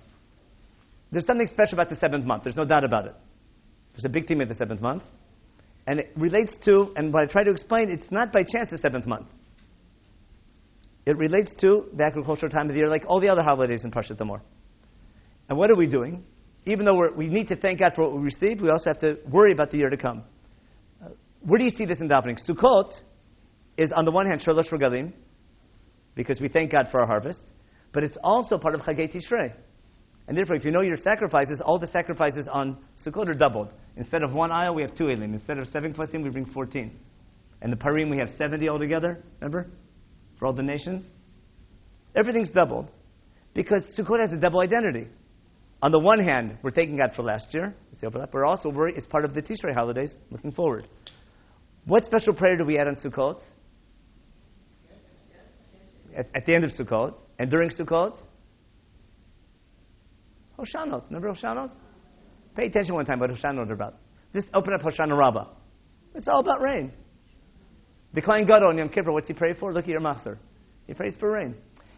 There's something special about the seventh month. There's no doubt about it. There's a big theme of the seventh month. And it relates to, and what I try to explain, it's not by chance the seventh month. It relates to the agricultural time of the year, like all the other holidays in Parshat Emor. And what are we doing? Even though we need to thank God for what we received, we also have to worry about the year to come. Uh, where do you see this in davening? Sukkot is, on the one hand, Shalosh Regalim, because we thank God for our harvest, but it's also part of Chagei Tishrei. And therefore, if you know your sacrifices, all the sacrifices on Sukkot are doubled. Instead of one ayil, we have two elim. Instead of seven kvasim, we bring 14. And the parim, we have 70 altogether, remember? For all the nations? Everything's doubled because Sukkot has a double identity. On the one hand, we're thanking God for last year, it's overlap. We're also worried it's part of the Tishrei holidays, looking forward. What special prayer do we add on Sukkot? At, at the end of Sukkot and during Sukkot? Hoshanot. Remember Hoshanot? Pay attention one time what Hoshanot are about. Just open up Hoshana Rabbah. It's all about rain. The Kohen Gadol on Yom Kippur, what's he pray for? Look at your master. He prays for rain.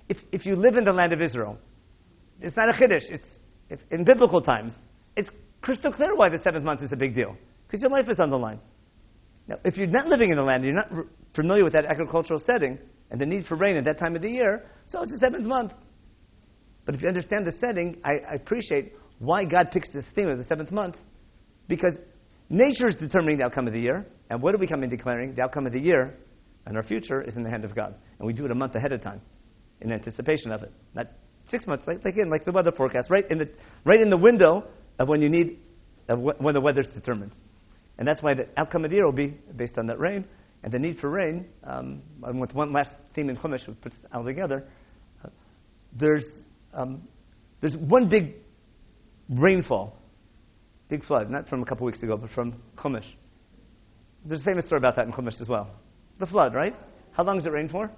If, if you live in the land of Israel, it's not a chiddush. It's, if, in biblical times, it's crystal clear why the seventh month is a big deal. Because your life is on the line. Now, if you're not living in the land, you're not r- familiar with that agricultural setting and the need for rain at that time of the year, so it's the seventh month. But if you understand the setting, I, I appreciate why God picks this theme of the seventh month, because nature is determining the outcome of the year, and what are we coming declaring? The outcome of the year and our future is in the hand of God. And we do it a month ahead of time in anticipation of it. Not six months, like, again, like the weather forecast, right in the, right in the window of when you need, of wh- when the weather's determined. And that's why the outcome of the year will be based on that rain. And the need for rain, um, with one last theme in Chumash, which puts it all together, there's, um, there's one big rainfall, big flood, not from a couple weeks ago, but from Chumash There's a famous story about that in Chumash as well. The flood, right? How long does it rain for?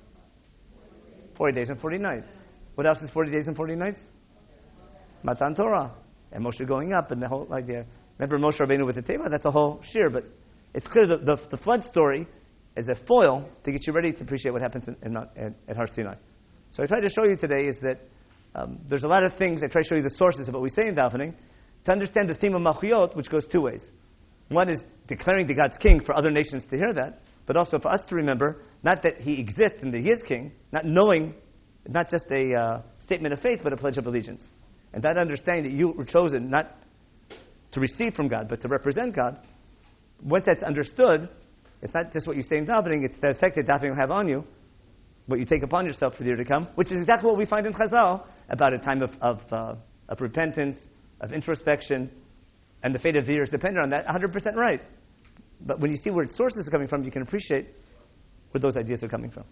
40 days and 40 nights. What else is 40 days and 40 nights? Matan Torah. And Moshe going up and the whole idea. Remember Moshe Rabbeinu with the table? That's a whole shiur, but it's clear that the, the flood story is a foil to get you ready to appreciate what happens in, in, in, at Har Sinai. So I try to show you today is that um, there's a lot of things. I try to show you the sources of what we say in davening to understand the theme of Malchuyot, which goes two ways. One is declaring the God's king for other nations to hear that, but also for us to remember not that he exists and that he is king, not knowing, not just a uh, statement of faith, but a pledge of allegiance. And that understanding that you were chosen not to receive from God, but to represent God, once that's understood, it's not just what you say in davening, it's the effect that davening will have on you, what you take upon yourself for the year to come, which is exactly what we find in Chazal about a time of, of, uh, of repentance, of introspection, and the fate of the year is dependent on that. 100% right. But when you see where its sources are coming from, you can appreciate where those ideas are coming from.